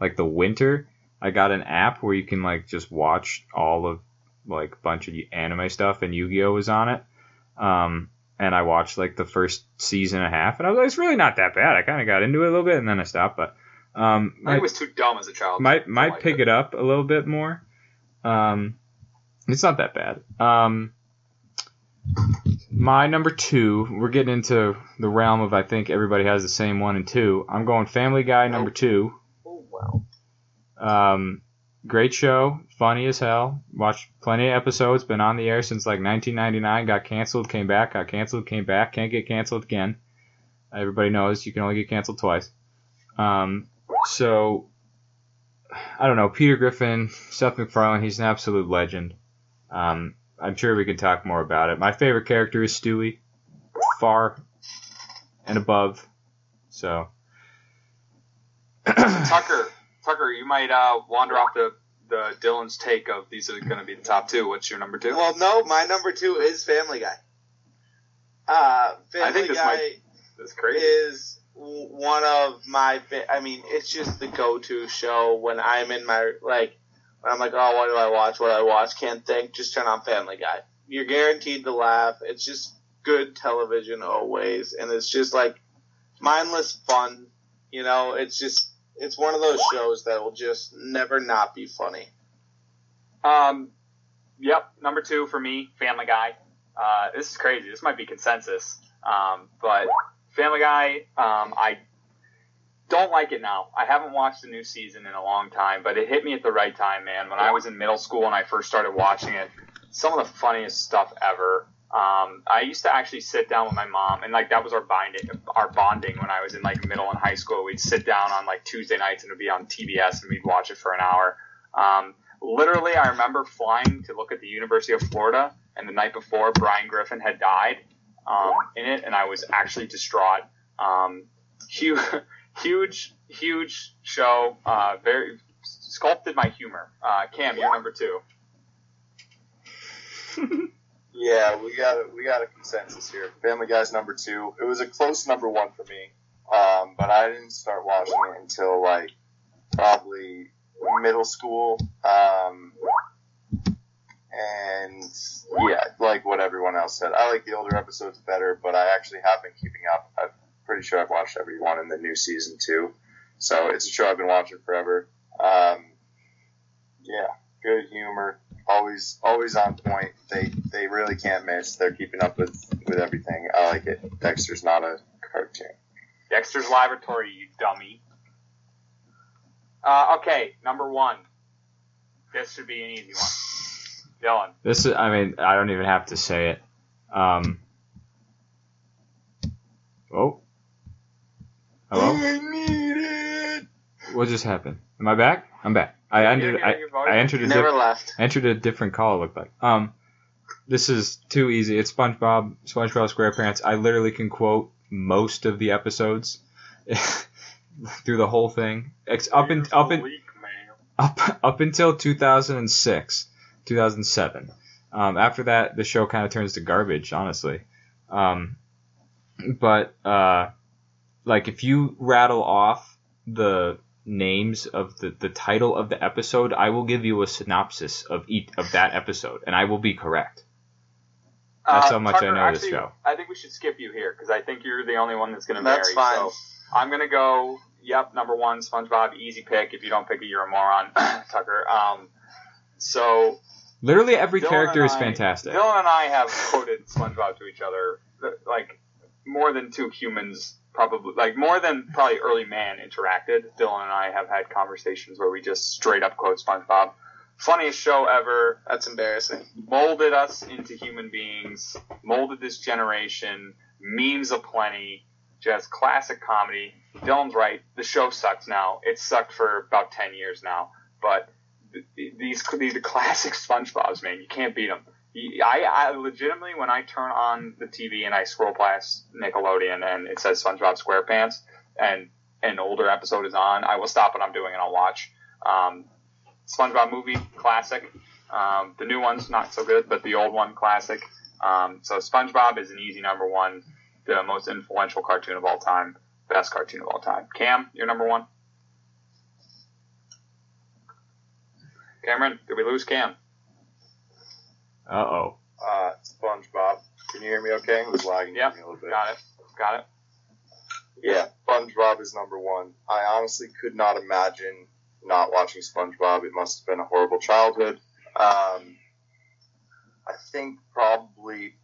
like the winter, I got an app where you can like just watch all of like a bunch of anime stuff, and Yu-Gi-Oh was on it. Um, and I watched like the first season and a half, and I was like, it's really not that bad. I kind of got into it a little bit, and then I stopped. But um, I was too dumb as a child. might might like pick it up a little bit more. Um, it's not that bad. Um, my number two, we're getting into the realm of I think everybody has the same one and two. I'm going Family Guy number two. Wow. Um, great show, funny as hell. Watched plenty of episodes. Been on the air since like 1999. Got canceled, came back. Got canceled, came back. Can't get canceled again. Everybody knows you can only get canceled twice. Um, so I don't know. Peter Griffin, Seth MacFarlane. He's an absolute legend. Um, I'm sure we can talk more about it. My favorite character is Stewie, far and above. So. (clears throat) Tucker, Tucker, you might uh, wander off the, the Dylan's take of these are going to be the top two. What's your number two? Well, no, my number two is Family Guy. Uh, Family I think this Guy might- crazy. is one of my. I mean, it's just the go-to show when I'm in my like. When I'm like, oh, what do I watch? What do I watch? Can't think. Just turn on Family Guy. You're guaranteed to laugh. It's just good television always, and it's just like mindless fun. You know, it's just it's one of those shows that will just never not be funny. Um, yep, number two for me, Family Guy. Uh, this is crazy. This might be consensus. Um, but Family Guy, um, I don't like it now. I haven't watched the new season in a long time, but it hit me at the right time, man. When I was in middle school and I first started watching it, some of the funniest stuff ever. Um, I used to actually sit down with my mom, and like that was our binding, our bonding when I was in like middle and high school. We'd sit down on like Tuesday nights and it'd be on TBS, and we'd watch it for an hour. Um, literally, I remember flying to look at the University of Florida, and the night before, Brian Griffin had died um, in it, and I was actually distraught. Um, huge, (laughs) huge, huge show. Uh, very sculpted my humor. Uh, Cam, you're number two. (laughs) Yeah, we got a, we got a consensus here. Family Guy's number two. It was a close number one for me, um, but I didn't start watching it until like probably middle school. Um, and yeah, like what everyone else said, I like the older episodes better, but I actually have been keeping up. I'm pretty sure I've watched every one in the new season too. So it's a show I've been watching forever. Um, yeah, good humor, always always on point. They they really can't miss. They're keeping up with with everything. I like it. Dexter's not a cartoon. Dexter's Laboratory, you dummy. Uh, okay, number one. This should be an easy one. Dylan. This is, I mean, I don't even have to say it. Um, oh. Hello? I need it. What just happened? Am I back? I'm back. I entered. I, I entered a Never diff- left. entered a different call. It looked like. Um, this is too easy. It's SpongeBob, SpongeBob SquarePants. I literally can quote most of the episodes (laughs) through the whole thing. Ex- up in up in Bleak, up up until 2006, 2007. Um, after that, the show kind of turns to garbage, honestly. Um, but uh, like if you rattle off the names of the, the title of the episode, I will give you a synopsis of each of that episode, and I will be correct. That's Uh, how much I Tucker, know this actually, show. I think we should skip you here because I think you're the only one that's going to That's fine. So I'm going to go. Yep, number one, SpongeBob, easy pick. If you don't pick it, you're a moron, (clears throat) Tucker. Um, so Literally every Dylan character is I- fantastic. Dylan and I have quoted SpongeBob to each other like more than two humans probably like more than probably early man interacted. Dylan and I have had conversations where we just straight up quote SpongeBob. Funniest show ever. That's embarrassing. Molded us into human beings. Molded this generation. Memes aplenty. Just classic comedy. Dylan's right. The show sucks now. It sucked for about ten years now, but th- these these are classic (laughs) SpongeBob's, man. You can't beat them. I, I legitimately, when I turn on the TV and I scroll past Nickelodeon and it says SpongeBob SquarePants and an older episode is on, I will stop what I'm doing and I'll watch. Um, SpongeBob movie, classic. Um, the new one's not so good, but the old one, classic. Um, so SpongeBob is an easy number one, the most influential cartoon of all time, best cartoon of all time. Cam, you're number one. Cameron, did we lose Cam? Uh oh. Uh, SpongeBob. Can you hear me? Okay, it was lagging Yep, me a little bit. Got it. Got it. Yeah, SpongeBob is number one. I honestly could not imagine not watching SpongeBob. It must have been a horrible childhood. Um, I think probably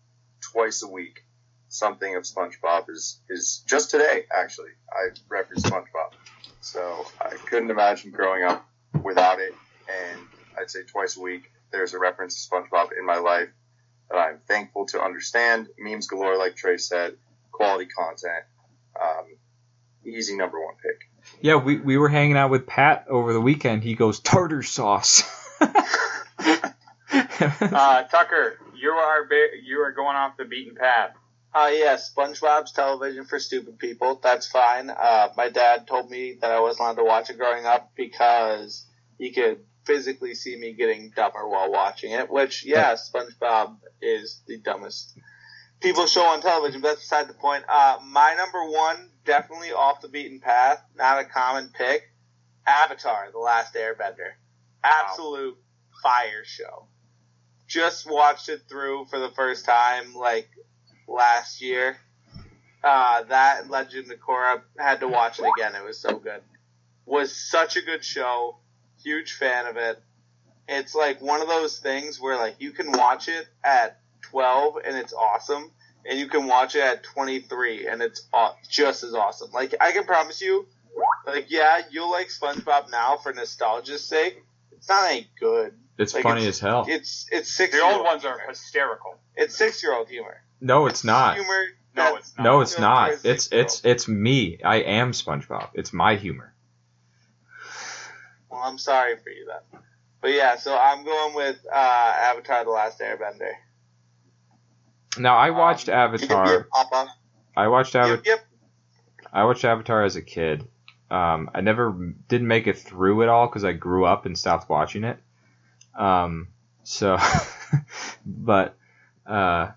twice a week something of SpongeBob is is just today. Actually, I reference SpongeBob, so I couldn't imagine growing up without it. And I'd say twice a week there's a reference to SpongeBob in my life that I'm thankful to understand. Memes galore, like Trey said, quality content. Um, easy number one pick. Yeah, we, we were hanging out with Pat over the weekend. He goes tartar sauce. (laughs) Uh, Tucker, you are ba- you are going off the beaten path. Uh, yeah, SpongeBob's television for stupid people. That's fine. Uh, my dad told me that I wasn't allowed to watch it growing up because he could physically see me getting dumber while watching it. Which, yeah, SpongeBob is the dumbest people show on television. But that's beside the point. Uh, my number one, definitely off the beaten path, not a common pick. Avatar: The Last Airbender. Absolute fire show. Just watched it through for the first time like last year. Uh, that Legend of Korra had to watch it again. It was so good. Was such a good show. Huge fan of it. It's like one of those things where like you can watch it at 12 and it's awesome, and you can watch it at 23 and it's just as awesome. Like I can promise you, like yeah, you'll like SpongeBob now for nostalgia's sake. It's not any good. it's Like, funny it's- as hell. It's it's six. The old ones are hysterical. It's six year old humor. No, it's not. Humor. No, it's not. No, it's not. It's it's it's me. I am SpongeBob. It's my humor. Well, I'm sorry for you then. But yeah, so I'm going with uh, Avatar: The Last Airbender. Now I watched Um, Avatar. Papa. I watched Avatar. I watched Avatar as a kid, Um, I never didn't make it through it all because I grew up and stopped watching it. Um, so, (laughs) but uh,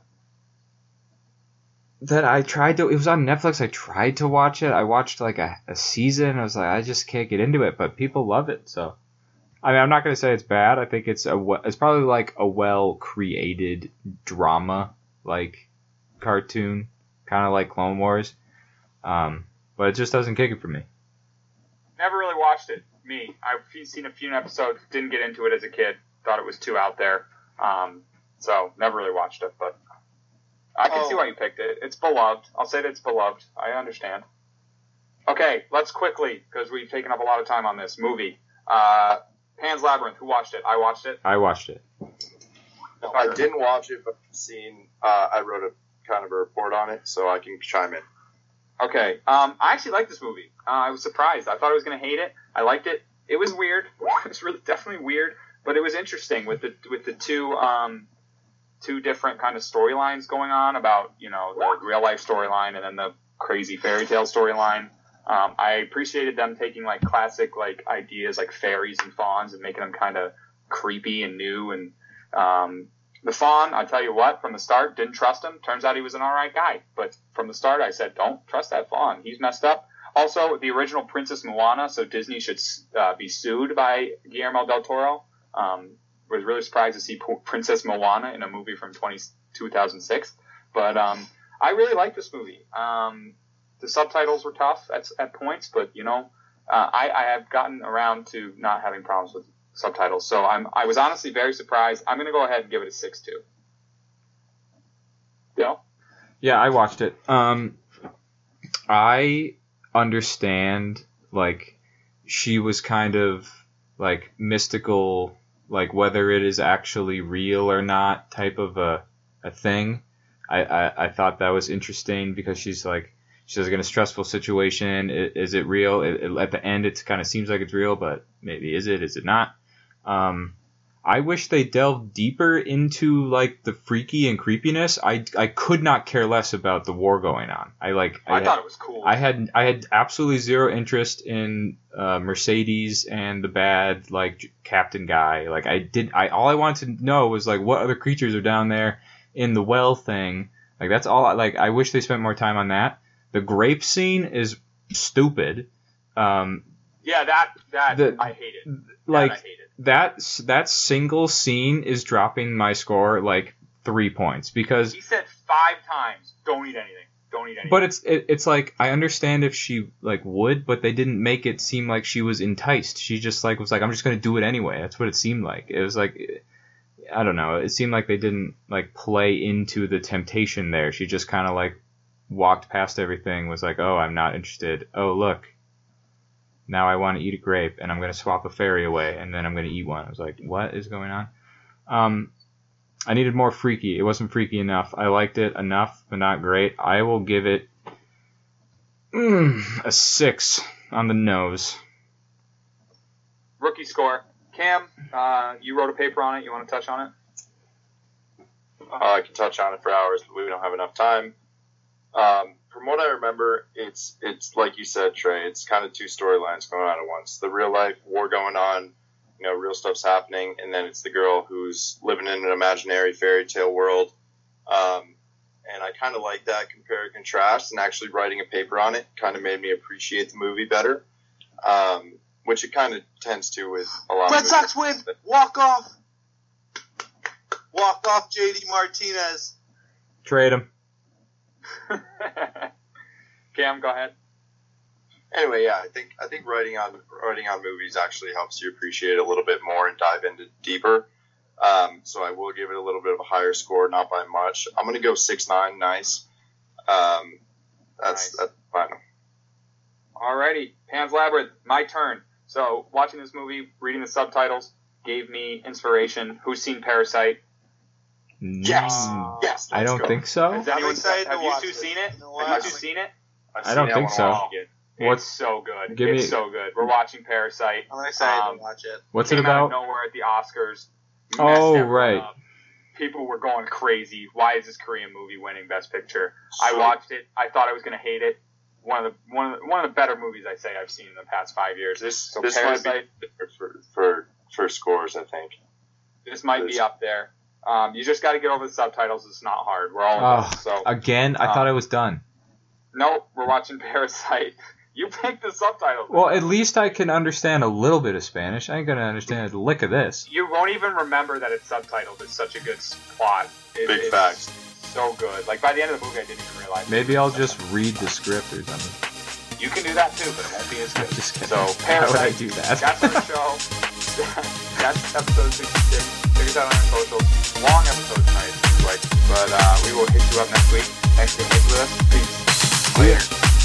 that I tried to. It was on Netflix. I tried to watch it. I watched like a, a season. I was like, I just can't get into it. But people love it. So, I mean, I'm not gonna say it's bad. I think it's a. It's probably like a well created drama like cartoon, kind of like Clone Wars. Um, but it just doesn't kick it for me. Never really watched it. Me, I've seen a few episodes. Didn't get into it as a kid. Thought it was too out there. Um, so never really watched it. But I can see Oh. why you picked it. It's beloved. I'll say that it's beloved. I understand. Okay, let's quickly because we've taken up a lot of time on this movie. Uh, Pan's Labyrinth. Who watched it? I watched it. I watched it. No, I didn't watch it, but I've seen. Uh, I wrote a kind of a report on it, so I can chime in. Okay. Um, I actually liked this movie. Uh, I was surprised. I thought I was going to hate it. I liked it. It was weird. (laughs) it was really definitely weird, but it was interesting with the with the two um, two different kind of storylines going on about you know the real life storyline and then the crazy fairy tale storyline. Um, I appreciated them taking like classic like ideas like fairies and fawns and making them kind of creepy and new and um, the fawn, I tell you what, from the start, didn't trust him. Turns out he was an alright guy. But from the start, I said, don't trust that fawn. He's messed up. Also, the original Princess Moana, so Disney should uh, be sued by Guillermo del Toro. Um, was really surprised to see Princess Moana in a movie from 20, 2006. But um, I really like this movie. Um, the subtitles were tough at, at points, but you know, uh, I, I have gotten around to not having problems with subtitles. So I'm I was honestly very surprised. I'm gonna go ahead and give it a six two. Yeah. Yeah, I watched it. Um, I understand like she was kind of like mystical, like whether it is actually real or not type of a a thing. I I, I thought that was interesting because she's like she's like in a stressful situation. I- Is it real? It, it- at the end, it kind of seems like it's real, but maybe is it? Is it not? Um, I wish they delved deeper into like the freaky and creepiness. I, I could not care less about the war going on. I like I, I, thought it was cool. I had I had absolutely zero interest in uh, Mercedes and the bad like captain guy. Like I did I all I wanted to know was like what other creatures are down there in the well thing. Like that's all. I, like I wish they spent more time on that. The grape scene is stupid. Um, yeah, that that The- I hate it. like that I hate it. That that single scene is dropping my score like three points because He said five times, "Don't eat anything. Don't eat anything." but it's it, it's like I understand if she like would, but they didn't make it seem like she was enticed. She just like was like I'm just gonna do it anyway. That's what it seemed like. It was like I don't know. It seemed like they didn't like play into the temptation there. She just kind of like walked past everything. Was like oh I'm not interested. Oh look. Now I want to eat a grape, and I'm gonna swap a fairy away, and then I'm gonna eat one. I was like, "What is going on?" Um, I needed more freaky. It wasn't freaky enough. I liked it enough, but not great. I will give it mm, a six on the nose. rookie score. Cam, uh, you wrote a paper on it. You want to touch on it? Uh, I can touch on it for hours, but we don't have enough time. Um, from what I remember, it's it's like you said, Trey. It's kind of two storylines going on at once. The real life war going on, you know, real stuff's happening, and then it's the girl who's living in an imaginary fairy tale world. Um, and I kind of like that compare and contrast, and actually writing a paper on it kind of made me appreciate the movie better, um, which it kind of tends to with a lot Red of Sox movies. win. Walk off. Walk off, JD Martinez. Trade him. (laughs) Cam, go ahead. anyway, yeah, I think I think writing on writing on movies actually helps you appreciate it a little bit more and dive into deeper. Um, so I will give it a little bit of a higher score, not by much. I'm gonna go six nine. Nice. Um, that's Nice. that's fine. Alrighty, Pan's Labyrinth, my turn. So, watching this movie, reading the subtitles, gave me inspiration. Who's seen Parasite? Yes, Mm. yes. I don't go. think so. Has anyone, excited have you two it. seen it? No, have you I- two seen it? I've I don't seen it, think wanna so. watch it again. What's- it's so good. give it's me- so good. We're watching Parasite. I'm excited Um, to watch it. What's it Came out of about? nowhere at the Oscars. Oh, right. up. People were going crazy. Why is this Korean movie winning Best Picture? I watched it. I thought I was going to hate it. one of the one of the, one of the better movies I say I've seen in the past five years. This So this might Parasite, be for, for for scores. I think. this might be up there. Um, you just got to get over the subtitles. It's not hard. We're all Oh, adults, so Again, I Um, thought I was done. nope. We're watching Parasite. (laughs) You picked the subtitles. Well, at least I can understand a little bit of Spanish. I ain't gonna understand a lick of this. you won't even remember that it's subtitled. It's such a good s- plot. It, Big it's facts. So good. Like by the end of the movie, I didn't even realize. Maybe I'll just read the script or something. You can do that too, but it won't be as good. Just kidding. So How would I Parasite. do that? That's our show. (laughs) That's episode 66. Check us out on our socials. Long episode tonight, like. But uh, we will hit you up next week. Thanks for being with us. Peace. Later.